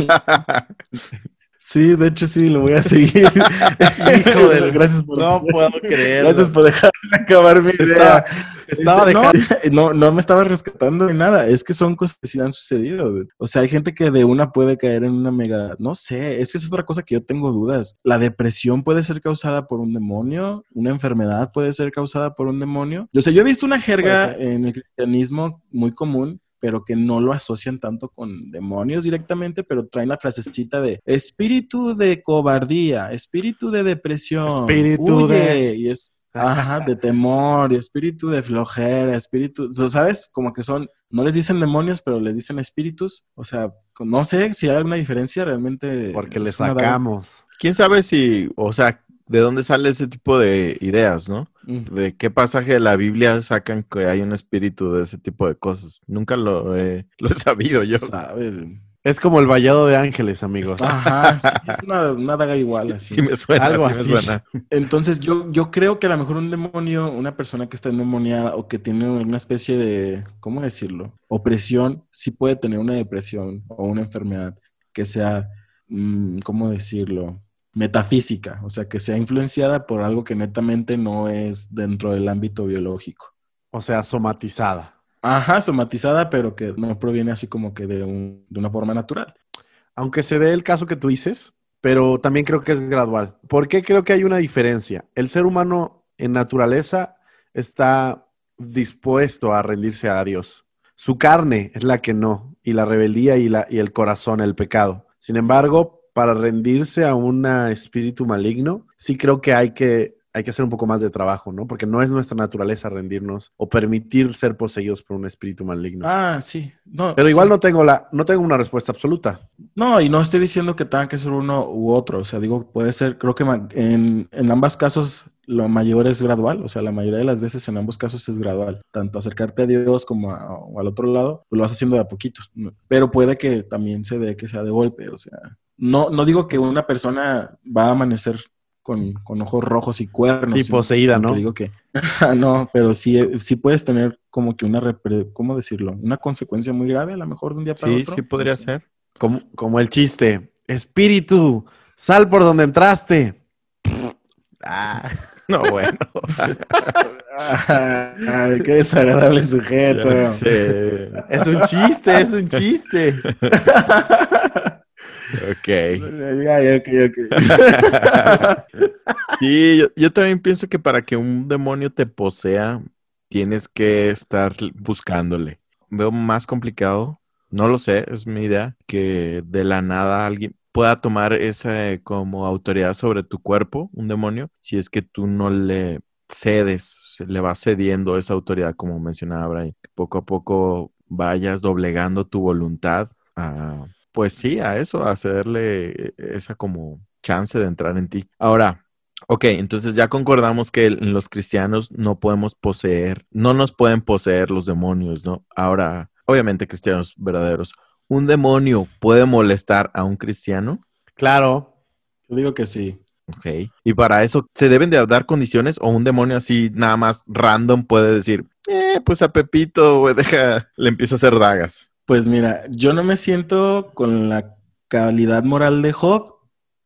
Sí, de hecho sí, lo voy a seguir. Hijo del, gracias por... No puedo creer. Gracias por dejarme acabar mi idea. Estaba, este, no, no, me estaba rescatando ni nada. Es que son cosas que sí han sucedido. O sea, hay gente que de una puede caer en una mega... No sé, es que es otra cosa que yo tengo dudas. La depresión puede ser causada por un demonio. Una enfermedad puede ser causada por un demonio. Yo sé, yo he visto una jerga en el cristianismo muy común pero que no lo asocian tanto con demonios directamente, pero traen la frasecita de espíritu de cobardía, espíritu de depresión, espíritu de... Y es, ajá, de temor, y espíritu de flojera, espíritu, ¿sabes? Como que son, no les dicen demonios, pero les dicen espíritus, o sea, no sé si hay alguna diferencia realmente. Porque le sacamos. ¿Quién sabe si, o sea, de dónde sale ese tipo de ideas, ¿no? De qué pasaje de la Biblia sacan que hay un espíritu de ese tipo de cosas. Nunca lo he, lo he sabido yo. ¿Sabes? Es como el vallado de ángeles, amigos. Ajá, sí, es una, daga igual, así. Sí me suena, Algo así. Me suena. Entonces yo, yo creo que a lo mejor un demonio, una persona que está endemoniada o que tiene una especie de, ¿cómo decirlo? Opresión, sí puede tener una depresión o una enfermedad que sea, mm, ¿cómo decirlo? Metafísica, o sea, que sea influenciada por algo que netamente no es dentro del ámbito biológico. O sea, somatizada. Ajá, somatizada, pero que no proviene así como que de, un, de una forma natural. Aunque se dé el caso que tú dices, pero también creo que es gradual. ¿Por qué creo que hay una diferencia? El ser humano en naturaleza está dispuesto a rendirse a Dios. Su carne es la que no, y la rebeldía y, la, y el corazón, el pecado. Sin embargo, para rendirse a un espíritu maligno, sí creo que hay que hay que hacer un poco más de trabajo, ¿no? Porque no es nuestra naturaleza rendirnos o permitir ser poseídos por un espíritu maligno. Ah, sí. No, Pero igual sí. no tengo la, no tengo una respuesta absoluta. No, y no estoy diciendo que tenga que ser uno u otro. O sea, digo, puede ser, creo que en, en ambos casos lo mayor es gradual. O sea, la mayoría de las veces en ambos casos es gradual. Tanto acercarte a Dios como a- o al otro lado, pues lo vas haciendo de a poquitos. ¿no? Pero puede que también se dé que sea de golpe. O sea, no, no digo que una persona va a amanecer con, con ojos rojos y cuernos. Sí, poseída, ¿no? digo que no, pero sí, sí puedes tener como que una, ¿cómo decirlo? Una consecuencia muy grave a lo mejor de un día para Sí, otro. sí podría No sé. ser. Como, como el chiste. Espíritu, sal por donde entraste. Ah, No, bueno. Ay, qué desagradable sujeto. Es un chiste, es un chiste. Ok. Ya, ya, ok, ok. Sí, yo, yo también pienso que para que un demonio te posea, tienes que estar buscándole. Veo más complicado, no lo sé, es mi idea, que de la nada alguien pueda tomar esa eh, como autoridad sobre tu cuerpo, un demonio, si es que tú no le cedes, le vas cediendo esa autoridad, como mencionaba Brian, que poco a poco vayas doblegando tu voluntad a, pues sí, a eso, a cederle esa como chance de entrar en ti. Ahora, Ok, entonces ya concordamos que los cristianos no podemos poseer, no nos pueden poseer los demonios, ¿no? Ahora, obviamente cristianos verdaderos, ¿un demonio puede molestar a un cristiano? Claro. Yo digo que sí. Ok. Y para eso, ¿se deben de dar condiciones o un demonio así nada más random puede decir, eh, pues a Pepito, güey, deja, le empiezo a hacer dagas? Pues mira, yo no me siento con la calidad moral de Job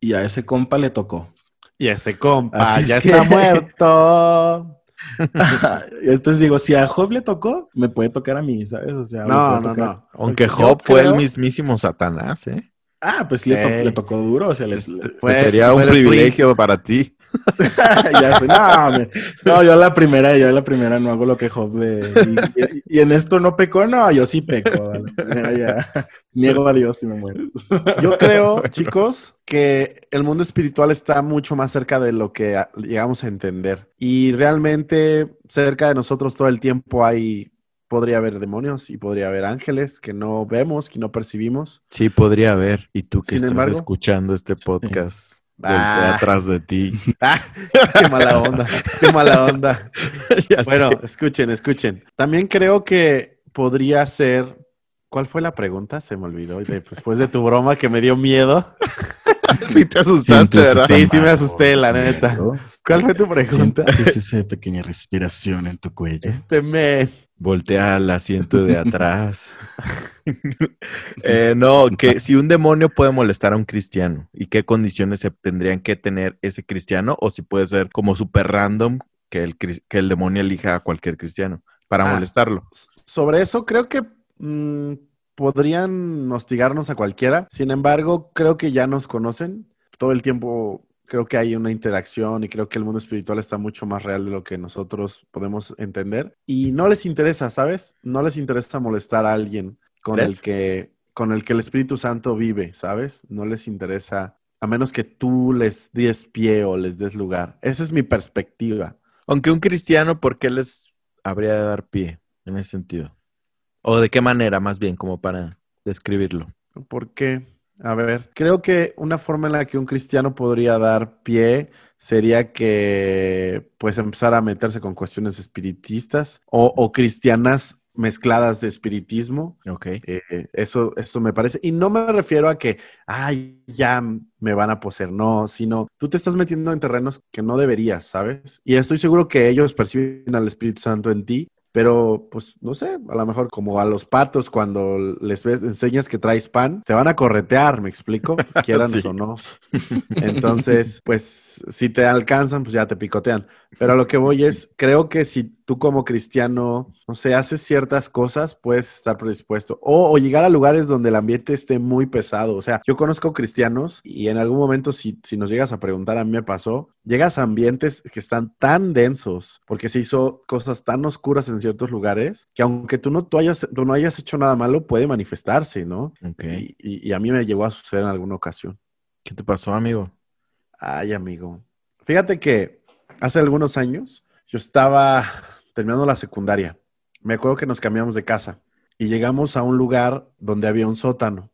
y a ese compa le tocó. Y ese compa Así es ya que- está muerto. Entonces digo, si a Job le tocó, me puede tocar a mí, ¿sabes? O sea, me No, puede no, tocar. no. Aunque Job fue el mismísimo Satanás, ¿eh? Ah, pues le, to- Ey. le tocó duro, o sea, le- Este, pues sería un privilegio Prince. para ti. ya sé, no, me- no, yo a la primera, yo a la primera no hago lo que Job de... Y, y- y en esto no pecó, no, yo sí peco. a la primera ya niego a Dios y me muero. Yo creo, chicos, que el mundo espiritual está mucho más cerca de lo que llegamos a entender. Y realmente cerca de nosotros todo el tiempo hay, podría haber demonios y podría haber ángeles que no vemos, que no percibimos. Sí, podría haber. Y tú que Sin estás embargo- escuchando este podcast, Ah. atrás de ti. Ah, qué mala onda, qué mala onda. Ya Bueno, sé. escuchen, escuchen. También creo que podría ser. ¿Cuál fue la pregunta? Se me olvidó. de- Después de tu broma que me dio miedo. sí te asustaste, ¿verdad? Sí, sí me asusté, la neta. ¿Cuál fue tu pregunta? Sientes esa pequeña respiración en tu cuello. Este men. Voltea al asiento de atrás. Eh, no, que si un demonio puede molestar a un cristiano y qué condiciones se tendrían que tener ese cristiano o si puede ser como súper random que el, que el demonio elija a cualquier cristiano para Ah, molestarlo. Sobre eso creo que mm, podrían hostigarnos a cualquiera. Sin embargo, creo que ya nos conocen. Todo el tiempo creo que hay una interacción y creo que el mundo espiritual está mucho más real de lo que nosotros podemos entender. Y no les interesa, ¿sabes? No les interesa molestar a alguien con ¿Crees? el que con el que el Espíritu Santo vive, ¿sabes? No les interesa a menos que tú les des pie o les des lugar. Esa es mi perspectiva. Aunque un cristiano, ¿por qué les habría de dar pie en ese sentido? ¿O de qué manera, más bien, como para describirlo? ¿Por qué? A ver, creo que una forma en la que un cristiano podría dar pie sería que pues empezara a meterse con cuestiones espiritistas o, o cristianas mezcladas de espiritismo. Ok. Eh, eso, eso me parece. Y no me refiero a que, ay, ya me van a poseer. No, sino tú te estás metiendo en terrenos que no deberías, ¿sabes? Y estoy seguro que ellos perciben al Espíritu Santo en ti. Pero, pues, no sé, a lo mejor como a los patos cuando les ves, enseñas que traes pan, te van a corretear, ¿me explico? Quieran Sí. o no. Entonces, pues, si te alcanzan, pues ya te picotean. Pero a lo que voy es, creo que si tú como cristiano, no sé, haces ciertas cosas, puedes estar predispuesto. O, o llegar a lugares donde el ambiente esté muy pesado. O sea, yo conozco cristianos y en algún momento, si, si nos llegas a preguntar, a mí me pasó, llegas a ambientes que están tan densos, porque se hizo cosas tan oscuras en ciertos lugares, que aunque tú no, tú hayas, tú no hayas hecho nada malo, puede manifestarse, ¿no? Ok. Y, y- y a mí me llegó a suceder en alguna ocasión. ¿Qué te pasó, amigo? Ay, amigo. Fíjate que hace algunos años, yo estaba terminando la secundaria. Me acuerdo que nos cambiamos de casa y llegamos a un lugar donde había un sótano.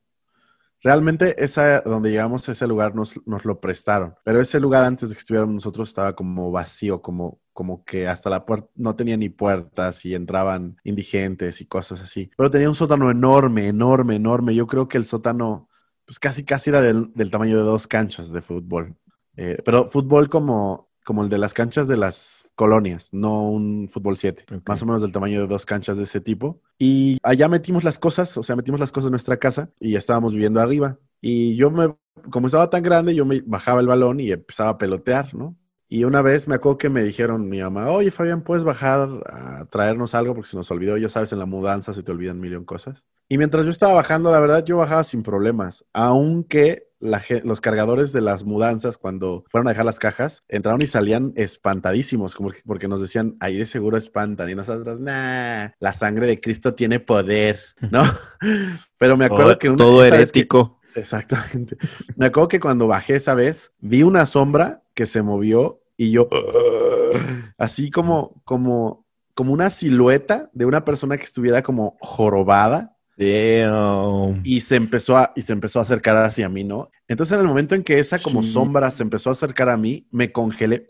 Realmente esa, donde llegamos a ese lugar nos, nos lo prestaron, pero ese lugar antes de que estuviéramos nosotros estaba como vacío, como, como que hasta la puerta no tenía ni puertas y entraban indigentes y cosas así. Pero tenía un sótano enorme, enorme, enorme. Yo creo que el sótano, pues casi, casi era del, del tamaño de dos canchas de fútbol. Eh, pero fútbol como, como el de las canchas de las colonias, no un fútbol 7, Ok. más o menos del tamaño de dos canchas de ese tipo. Y allá metimos las cosas, o sea, metimos las cosas en nuestra casa y ya estábamos viviendo arriba. Y yo me, como estaba tan grande, yo me bajaba el balón y empezaba a pelotear, ¿no? Y una vez me acuerdo que me dijeron mi mamá, oye Fabián, ¿puedes bajar a traernos algo? Porque se nos olvidó, ya sabes, en la mudanza se te olvidan mil y un cosas. Y mientras yo estaba bajando, la verdad, yo bajaba sin problemas, aunque la los cargadores de las mudanzas, cuando fueron a dejar las cajas, entraron y salían espantadísimos, como que- porque nos decían, ahí de seguro espantan. Y nosotros, nah, la sangre de Cristo tiene poder, ¿no? Pero me acuerdo que una, todo que- herético. Exactamente. Me acuerdo que cuando bajé esa vez, vi una sombra que se movió y yo, así como, como, como una silueta de una persona que estuviera como jorobada Damn. y se empezó a, y se empezó a acercar hacia mí, ¿no? Entonces en el momento en que esa como Sí. sombra se empezó a acercar a mí, me congelé.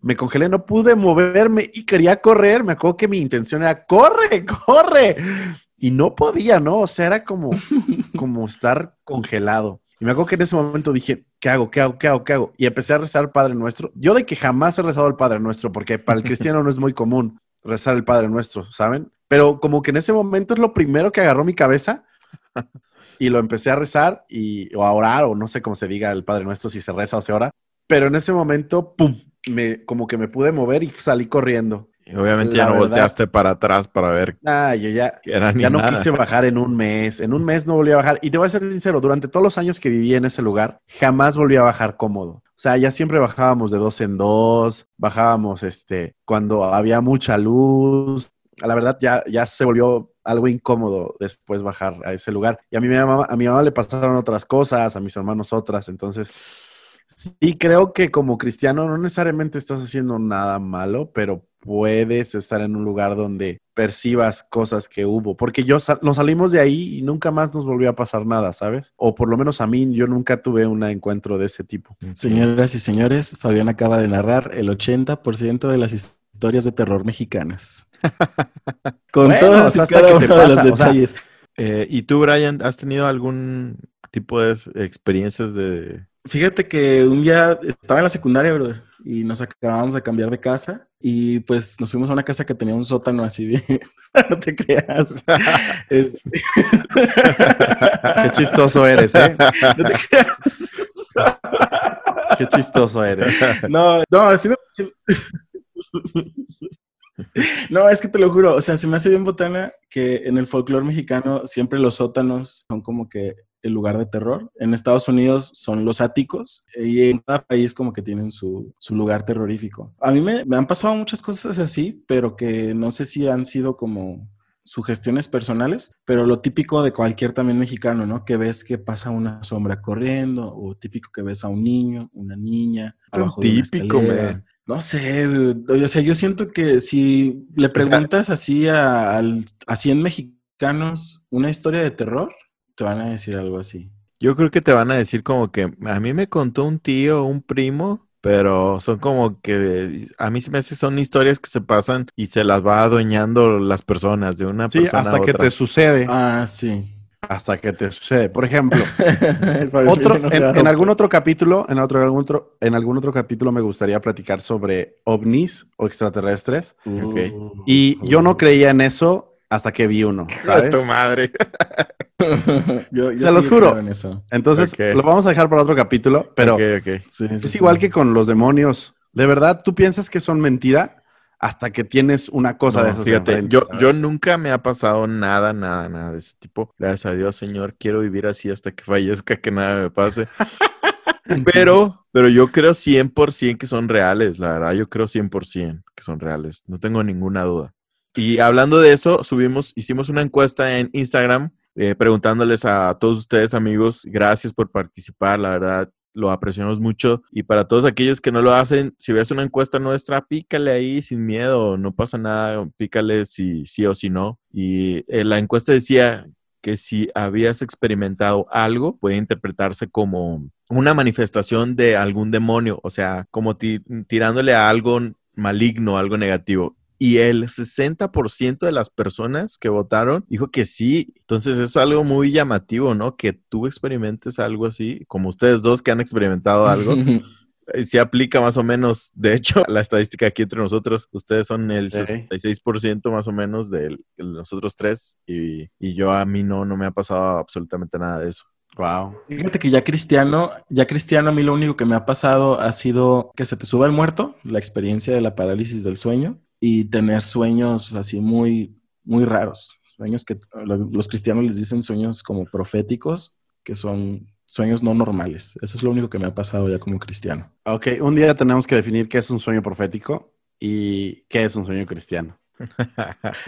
Me congelé, no pude moverme y quería correr. Me acuerdo que mi intención era, corre, corre. Y no podía, ¿no? O sea, era como, como estar congelado. Y me acuerdo que en ese momento dije, ¿qué hago? ¿Qué hago? ¿Qué hago? ¿Qué hago? Y empecé a rezar Padre Nuestro. Yo de que jamás he rezado el Padre Nuestro, porque para el cristiano no es muy común rezar el Padre Nuestro, ¿saben? Pero como que en ese momento es lo primero que agarró mi cabeza y lo empecé a rezar y, o a orar, o no sé cómo se diga el Padre Nuestro, si se reza o se ora. Pero en ese momento, ¡pum! Me, como que me pude mover y salí corriendo. Y obviamente La ya no verdad- volteaste para atrás para ver Ah, yo ya, era ya no nada. quise bajar en un mes. En un mes no volví a bajar. Y te voy a ser sincero, durante todos los años que viví en ese lugar, jamás volví a bajar cómodo. O sea, ya siempre bajábamos de dos en dos, bajábamos este, cuando había mucha luz. La verdad, ya, ya se volvió algo incómodo después bajar a ese lugar. Y a mi mamá, a mi mamá le pasaron otras cosas, a mis hermanos otras. Entonces, sí creo que como cristiano no necesariamente estás haciendo nada malo, pero puedes estar en un lugar donde percibas cosas que hubo. Porque yo sal- nos salimos de ahí y nunca más nos volvió a pasar nada, ¿sabes? O por lo menos a mí, yo nunca tuve un encuentro de ese tipo. Señoras y señores, Fabián acaba de narrar el 80% de las historias de terror mexicanas. Con Bueno, todas y hasta cada uno de los pasa, o sea, detalles. Eh, ¿Y tú, Brian, has tenido algún tipo de experiencias de... Fíjate que un día estaba en la secundaria, brother, y nos acabamos de cambiar de casa y pues nos fuimos a una casa que tenía un sótano así bien... no te creas. Qué chistoso eres, ¿eh? no te creas. Qué chistoso eres. No, no, sí me- sí- No, es que te lo juro, o sea, se me hace bien botana que en el folclore mexicano siempre los sótanos son como que el lugar de terror. En Estados Unidos son los áticos y en cada país como que tienen su, su lugar terrorífico. A mí me, me han pasado muchas cosas así, pero que no sé si han sido como sugestiones personales, pero lo típico de cualquier también mexicano, ¿no? Que ves que pasa una sombra corriendo o típico que ves a un niño, una niña, abajo de una típico, escalera. No sé, dude. o sea, yo siento que si le preguntas así a, a 100 mexicanos una historia de terror, te van a decir algo así. Yo creo que te van a decir como que a mí me contó un tío, un primo, pero son como que a mí se me hace son historias que se pasan y se las va adueñando las personas de una Sí, persona hasta a que te sucede. Ah, sí. Hasta que te sucede. Por ejemplo, Otro, en, en algún otro capítulo, en otro, algún otro, en algún otro capítulo me gustaría platicar sobre ovnis o extraterrestres. Ok. Y yo no creía en eso hasta que vi uno, ¿sabes? tu madre. Yo- yo Se los juro. creo en eso. Entonces, lo vamos a dejar para otro capítulo, pero sí, es sí. igual que con los demonios. De verdad, tú piensas que son mentira hasta que tienes una cosa No, de esas fíjate, yo, ¿sabes? yo nunca me ha pasado nada, nada, nada de ese tipo. Gracias a Dios, Señor, quiero vivir así hasta que fallezca, que nada me pase. Pero, pero yo creo 100% que son reales, la verdad, yo creo 100% que son reales, no tengo ninguna duda. Y hablando de eso, subimos, hicimos una encuesta en Instagram eh, preguntándoles a todos ustedes, amigos, gracias por participar, la verdad, lo apreciamos mucho. Y para todos aquellos que no lo hacen, si ves una encuesta nuestra, pícale ahí sin miedo, no pasa nada, pícale si sí o si no. Y eh, la encuesta decía que si habías experimentado algo, puede interpretarse como una manifestación de algún demonio, o sea, como tirándole a algo maligno, algo negativo. Y el 60% de las personas que votaron dijo que sí. Entonces es algo muy llamativo, ¿no? Que tú experimentes algo así, como ustedes dos que han experimentado algo. Sí aplica más o menos, de hecho, la estadística aquí entre nosotros, ustedes son el 66% más o menos de nosotros tres y, y, yo a mí no, no me ha pasado absolutamente nada de eso. Wow. Fíjate que ya cristiano, ya cristiano, a mí lo único que me ha pasado ha sido que se te suba el muerto, la experiencia de la parálisis del sueño y tener sueños así muy, muy raros. Sueños que los cristianos les dicen sueños como proféticos, que son sueños no normales. Eso es lo único que me ha pasado ya como cristiano. Ok, un día tenemos que definir qué es un sueño profético y qué es un sueño cristiano.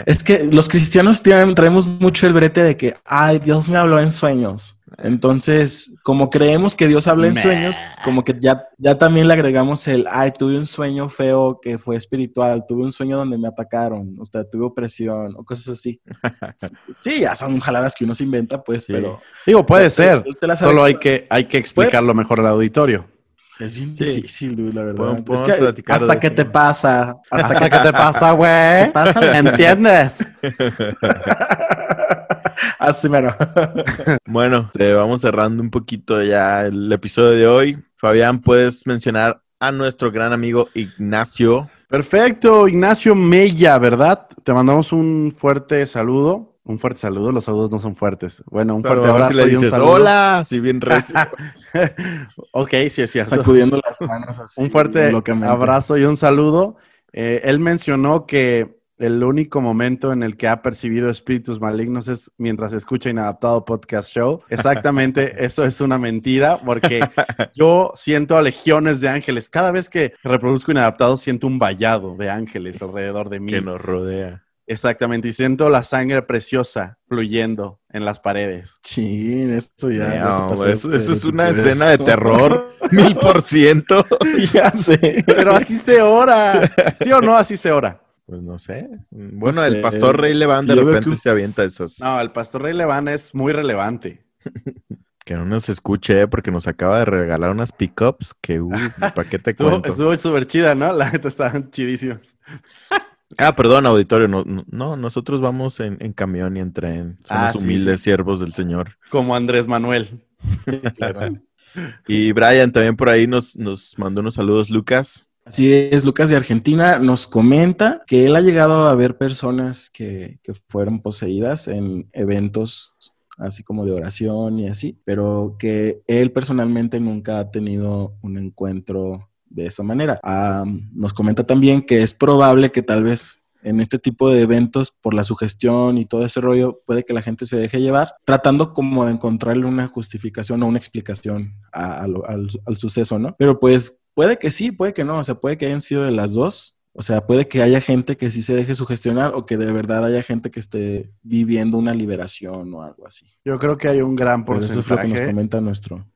Es que los cristianos traemos mucho el brete de que, ay, Dios me habló en sueños. Entonces, como creemos que Dios habla en sueños, como que ya, ya también le agregamos el, ay, tuve un sueño feo que fue espiritual, tuve un sueño donde me atacaron, o sea, tuve opresión o cosas así. sí, ya son jaladas que uno se inventa, pues, pero... Digo, puede ser, solo hay que, hay que explicarlo mejor al auditorio. Es bien difícil, la verdad. hasta que te pasa, hasta que te pasa, güey. ¿Me entiendes? Así mero. bueno, te vamos cerrando un poquito ya el episodio de hoy. Fabián, ¿puedes mencionar a nuestro gran amigo Ignacio? Perfecto, Ignacio Mella, ¿verdad? Te mandamos un fuerte saludo. Un fuerte saludo, los saludos no son fuertes. Bueno, un fuerte abrazo si le dices, Hola, si bien recio. ok, sí es cierto. Sacudiendo las manos así. Un fuerte abrazo y un saludo. Eh, él mencionó que el único momento en el que ha percibido espíritus malignos es mientras escucha Inadaptado Podcast Show. Exactamente, eso es una mentira porque yo siento a legiones de ángeles. Cada vez que reproduzco Inadaptado siento un vallado de ángeles alrededor de mí. Que nos rodea. Exactamente, y siento la sangre preciosa fluyendo en las paredes. Sí, esto ya. eso, es una escena de terror, mil por ciento. ya sé. Pero así se ora. ¿Sí o no así se ora? Pues no sé. Bueno, el pastor Rey Levan de repente se avienta esas. No, el pastor Rey Levan es muy relevante. que no nos escuche, ¿eh? porque nos acaba de regalar unas pickups que, uy, ¿para qué te estuvo, cuento? Estuvo súper chida, ¿no? La gente estaban chidísimas. Ah, perdón, auditorio. No, no nosotros vamos en, camión y en tren. Somos ah, humildes siervos del Señor. Como Andrés Manuel. Y Brian también por ahí nos, nos mandó unos saludos, Lucas. Así es, Lucas de Argentina nos comenta que él ha llegado a ver personas que, fueron poseídas en eventos así como de oración y así, pero que él personalmente nunca ha tenido un encuentro de esa manera. Ah, nos comenta también que es probable que tal vez en este tipo de eventos, por la sugestión y todo ese rollo, puede que la gente se deje llevar, tratando como de encontrarle una justificación o una explicación al, al, suceso, ¿no? Pero pues puede que sí, puede que no, o sea, puede que hayan sido de las dos. O sea, puede que haya gente que sí se deje sugestionar o que de verdad haya gente que esté viviendo una liberación o algo así. Yo creo que hay un gran porcentaje. eso es lo que nos comenta nuestro.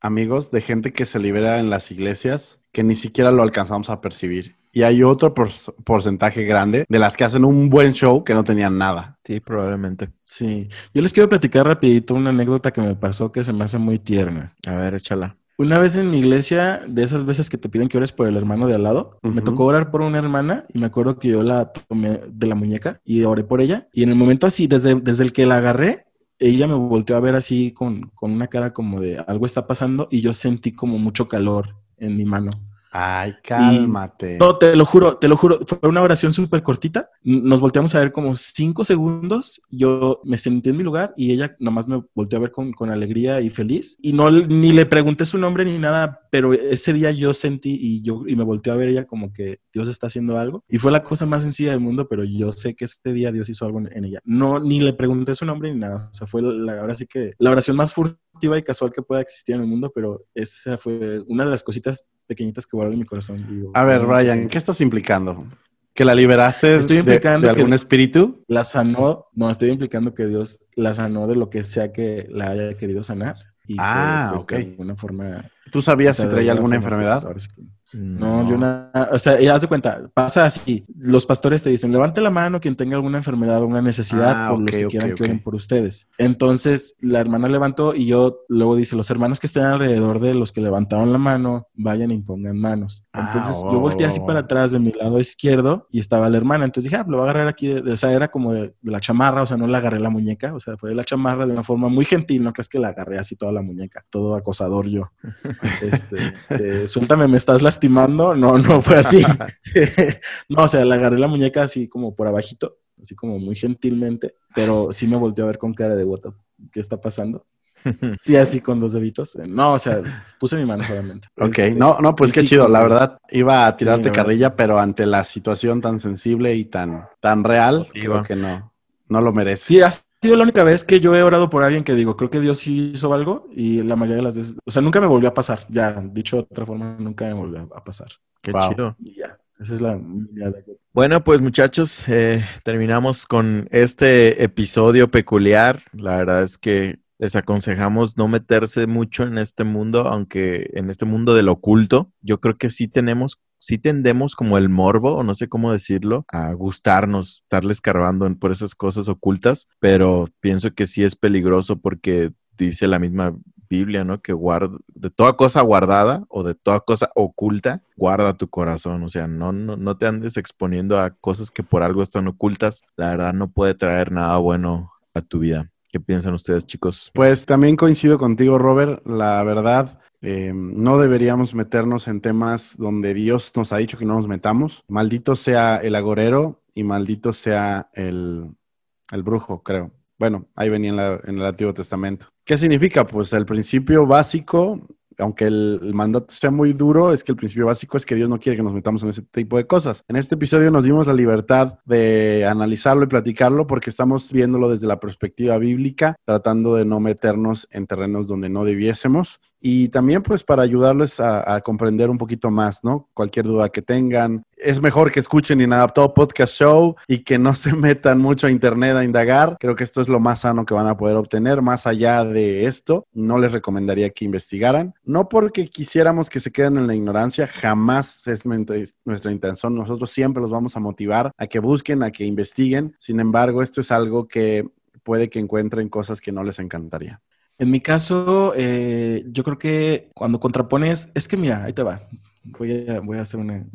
Amigos, de gente que se libera en las iglesias que ni siquiera lo alcanzamos a percibir. Y hay otro porcentaje grande de las que hacen un buen show que no tenían nada. Sí, probablemente. Sí. Yo les quiero platicar rapidito una anécdota que me pasó que se me hace muy tierna. A ver, échala. Una vez en mi iglesia, de esas veces que te piden que ores por el hermano de al lado, me tocó orar por una hermana y me acuerdo que yo la tomé de la muñeca y oré por ella. Y en el momento así, desde, desde el que la agarré, ella me volteó a ver así con, con una cara como de algo está pasando y yo sentí como mucho calor en mi mano. Ay, cálmate. no, te lo juro, te lo juro. Fue una oración súper cortita. Nos volteamos a ver como cinco segundos. Yo me sentí en mi lugar y ella nomás me volteó a ver con, con alegría y feliz. Y no ni le pregunté su nombre ni nada, pero ese día yo sentí y yo y me volteó a ver ella como que Dios está haciendo algo. Y fue la cosa más sencilla del mundo, pero yo sé que ese día Dios hizo algo en, ella. No, ni le pregunté su nombre ni nada. O sea, fue la, ahora sí que la oración más furtiva y casual que pueda existir en el mundo, pero esa fue una de las cositas pequeñitas que guardo en mi corazón. a ver, Ryan, ¿qué estás implicando? ¿Que la liberaste estoy implicando de, algún espíritu? La sanó, no, estoy implicando que Dios la sanó de lo que sea que la haya querido sanar. ah, pues, ok. De alguna forma ¿Tú sabías si traía de alguna pues, enfermedad? ahora que- No, yo nada, o sea, ya haz de cuenta, pasa así, los pastores te dicen, levante la mano quien tenga alguna enfermedad o alguna necesidad Ah, por los que quieran que oren por ustedes. Entonces, la hermana levantó y yo luego dice, los hermanos que estén alrededor de los que levantaron la mano, vayan e impongan manos. Ah, Entonces, oh. yo volteé así para atrás de mi lado izquierdo y estaba la hermana, entonces dije, ah, lo voy a agarrar aquí, de- de- o sea, era como de, de la chamarra, o sea, no le agarré la muñeca, o sea, fue de la chamarra de una forma muy gentil, no crees que la agarré así toda la muñeca, todo acosador yo. Este, eh, suéltame, me estás lastimando. No, no fue así. no, o sea, le agarré la muñeca así como por abajito, así como muy gentilmente, pero sí me volteó a ver con cara de what the ¿qué está pasando? Sí, así con dos deditos. No, o sea, puse mi mano solamente. Ok, Este, no, no, pues qué sí, chido. La verdad, iba a tirarte verdad, carrilla, pero ante la situación tan sensible y tan, tan real, creo que no, no lo merece. Sí, ha sido la única vez que yo he orado por alguien que digo, creo que Dios sí hizo algo y la mayoría de las veces, o sea, nunca me volvió a pasar. Ya, dicho de otra forma, nunca me volvió a pasar. Qué Wow. chido. Y ya, esa es la... la- Bueno, pues muchachos, eh, terminamos con este episodio peculiar. La verdad es que les aconsejamos no meterse mucho en este mundo, aunque en este mundo del oculto, yo creo que sí tenemos, sí tendemos como el morbo, o no sé cómo decirlo, a gustarnos, estarle escarbando por esas cosas ocultas, pero pienso que sí es peligroso porque dice la misma Biblia, ¿no? Que guarda, de toda cosa guardada o de toda cosa oculta, guarda tu corazón. O sea, no, no, no te andes exponiendo a cosas que por algo están ocultas. La verdad no puede traer nada bueno a tu vida. ¿Qué piensan ustedes, chicos? Pues también coincido contigo, Robert. La verdad, eh, no deberíamos meternos en temas donde Dios nos ha dicho que no nos metamos. Maldito sea el agorero y maldito sea el, el brujo, creo. Bueno, ahí venía en, el Antiguo Testamento. ¿Qué significa? Pues el principio básico, aunque el, el mandato sea muy duro, es que el principio básico es que Dios no quiere que nos metamos en ese tipo de cosas. En este episodio nos dimos la libertad de analizarlo y platicarlo porque estamos viéndolo desde la perspectiva bíblica, tratando de no meternos en terrenos donde no debiésemos. Y también pues para ayudarles a, comprender un poquito más, ¿no? Cualquier duda que tengan. Es mejor que escuchen Inadaptado Podcast Show y que no se metan mucho a internet a indagar. Creo que esto es lo más sano que van a poder obtener. Más allá de esto, no les recomendaría que investigaran. No porque quisiéramos que se queden en la ignorancia, jamás es nuestra intención. Nosotros siempre los vamos a motivar a que busquen, a que investiguen. Sin embargo, esto es algo que puede que encuentren cosas que no les encantaría. En mi caso, eh, yo creo que cuando contrapones, es que mira, ahí te va. Voy a, voy a hacer una,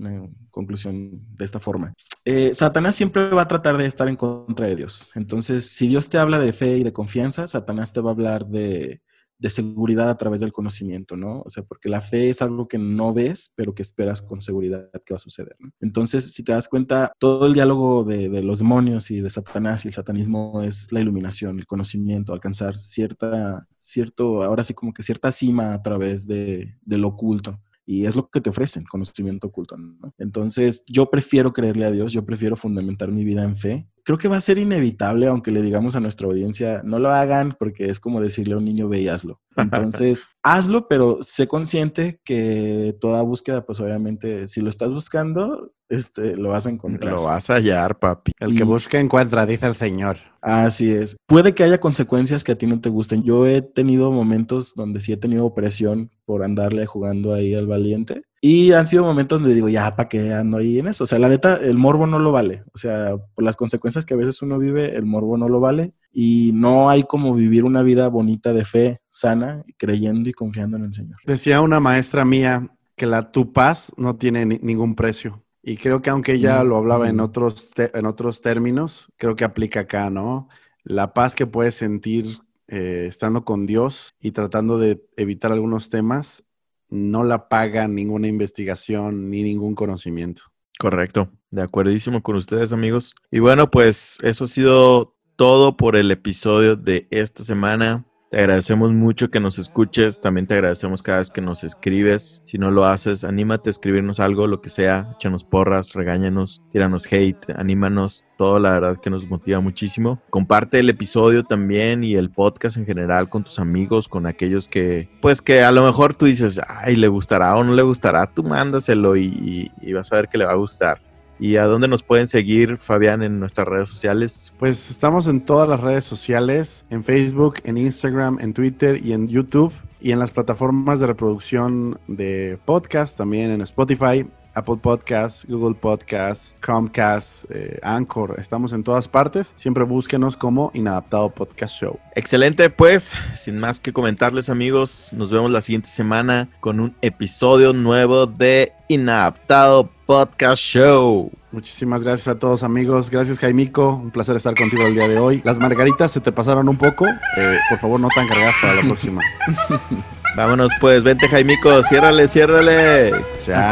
conclusión de esta forma. Eh, Satanás siempre va a tratar de estar en contra de Dios. Entonces, si Dios te habla de fe y de confianza, Satanás te va a hablar de, de seguridad a través del conocimiento, ¿no? O sea, porque la fe es algo que no ves, pero que esperas con seguridad que va a suceder. Entonces, si te das cuenta, todo el diálogo de, de los demonios y de Satanás y el satanismo es la iluminación, el conocimiento, alcanzar cierta, cierto, ahora sí como que cierta cima a través de, de lo oculto. Y es lo que te ofrecen, conocimiento oculto. ¿no? Entonces, yo prefiero creerle a Dios, yo prefiero fundamentar mi vida en fe. Creo que va a ser inevitable, aunque le digamos a nuestra audiencia, no lo hagan porque es como decirle a un niño, ve y hazlo. Entonces, hazlo, pero sé consciente que toda búsqueda, pues obviamente, si lo estás buscando, este, lo vas a encontrar. Lo vas a hallar, papi. El que busca encuentra, dice el Señor. Así es. Puede que haya consecuencias que a ti no te gusten. Yo he tenido momentos donde sí he tenido presión por andarle jugando ahí al valiente. Y han sido momentos donde digo, ya, ¿para qué ando ahí en eso? O sea, la neta, el morbo no lo vale. O sea, por las consecuencias que a veces uno vive, el morbo no lo vale. Y no hay como vivir una vida bonita de fe, sana, creyendo y confiando en el Señor. Decía una maestra mía que la tu paz no tiene ni- ningún precio. Y creo que aunque ella Mm, lo hablaba en mm. otros, en otros términos, creo que aplica acá, ¿no? La paz que puedes sentir eh, estando con Dios y tratando de evitar algunos temas, no la paga ninguna investigación ni ningún conocimiento. Correcto, de acuerdísimo con ustedes amigos. Y bueno, pues eso ha sido todo por el episodio de esta semana. Te agradecemos mucho que nos escuches, también te agradecemos cada vez que nos escribes. Si no lo haces, anímate a escribirnos algo, lo que sea, échanos porras, regáñanos, tíranos hate, anímanos, todo la verdad que nos motiva muchísimo. Comparte el episodio también y el podcast en general con tus amigos, con aquellos que, pues que a lo mejor tú dices, ay, le gustará o no le gustará, tú mándaselo y, vas a ver que le va a gustar. ¿Y a dónde nos pueden seguir, Fabián, en nuestras redes sociales? Pues estamos en todas las redes sociales, en Facebook, en Instagram, en Twitter y en YouTube. y en las plataformas de reproducción de podcast, también en Spotify, Apple Podcasts, Google Podcasts, Chromecast, eh, Anchor. Estamos en todas partes. Siempre búsquenos como Inadaptado Podcast Show. Excelente, pues, sin más que comentarles amigos, nos vemos la siguiente semana con un episodio nuevo de Inadaptado Podcast Show. Muchísimas gracias a todos amigos. Gracias Jaimico. Un placer estar contigo el día de hoy. Las margaritas se te pasaron un poco. Eh, por favor, no tan cargadas para la próxima. Vámonos pues, vente Jaimico, ciérrale, ciérrale. Chao.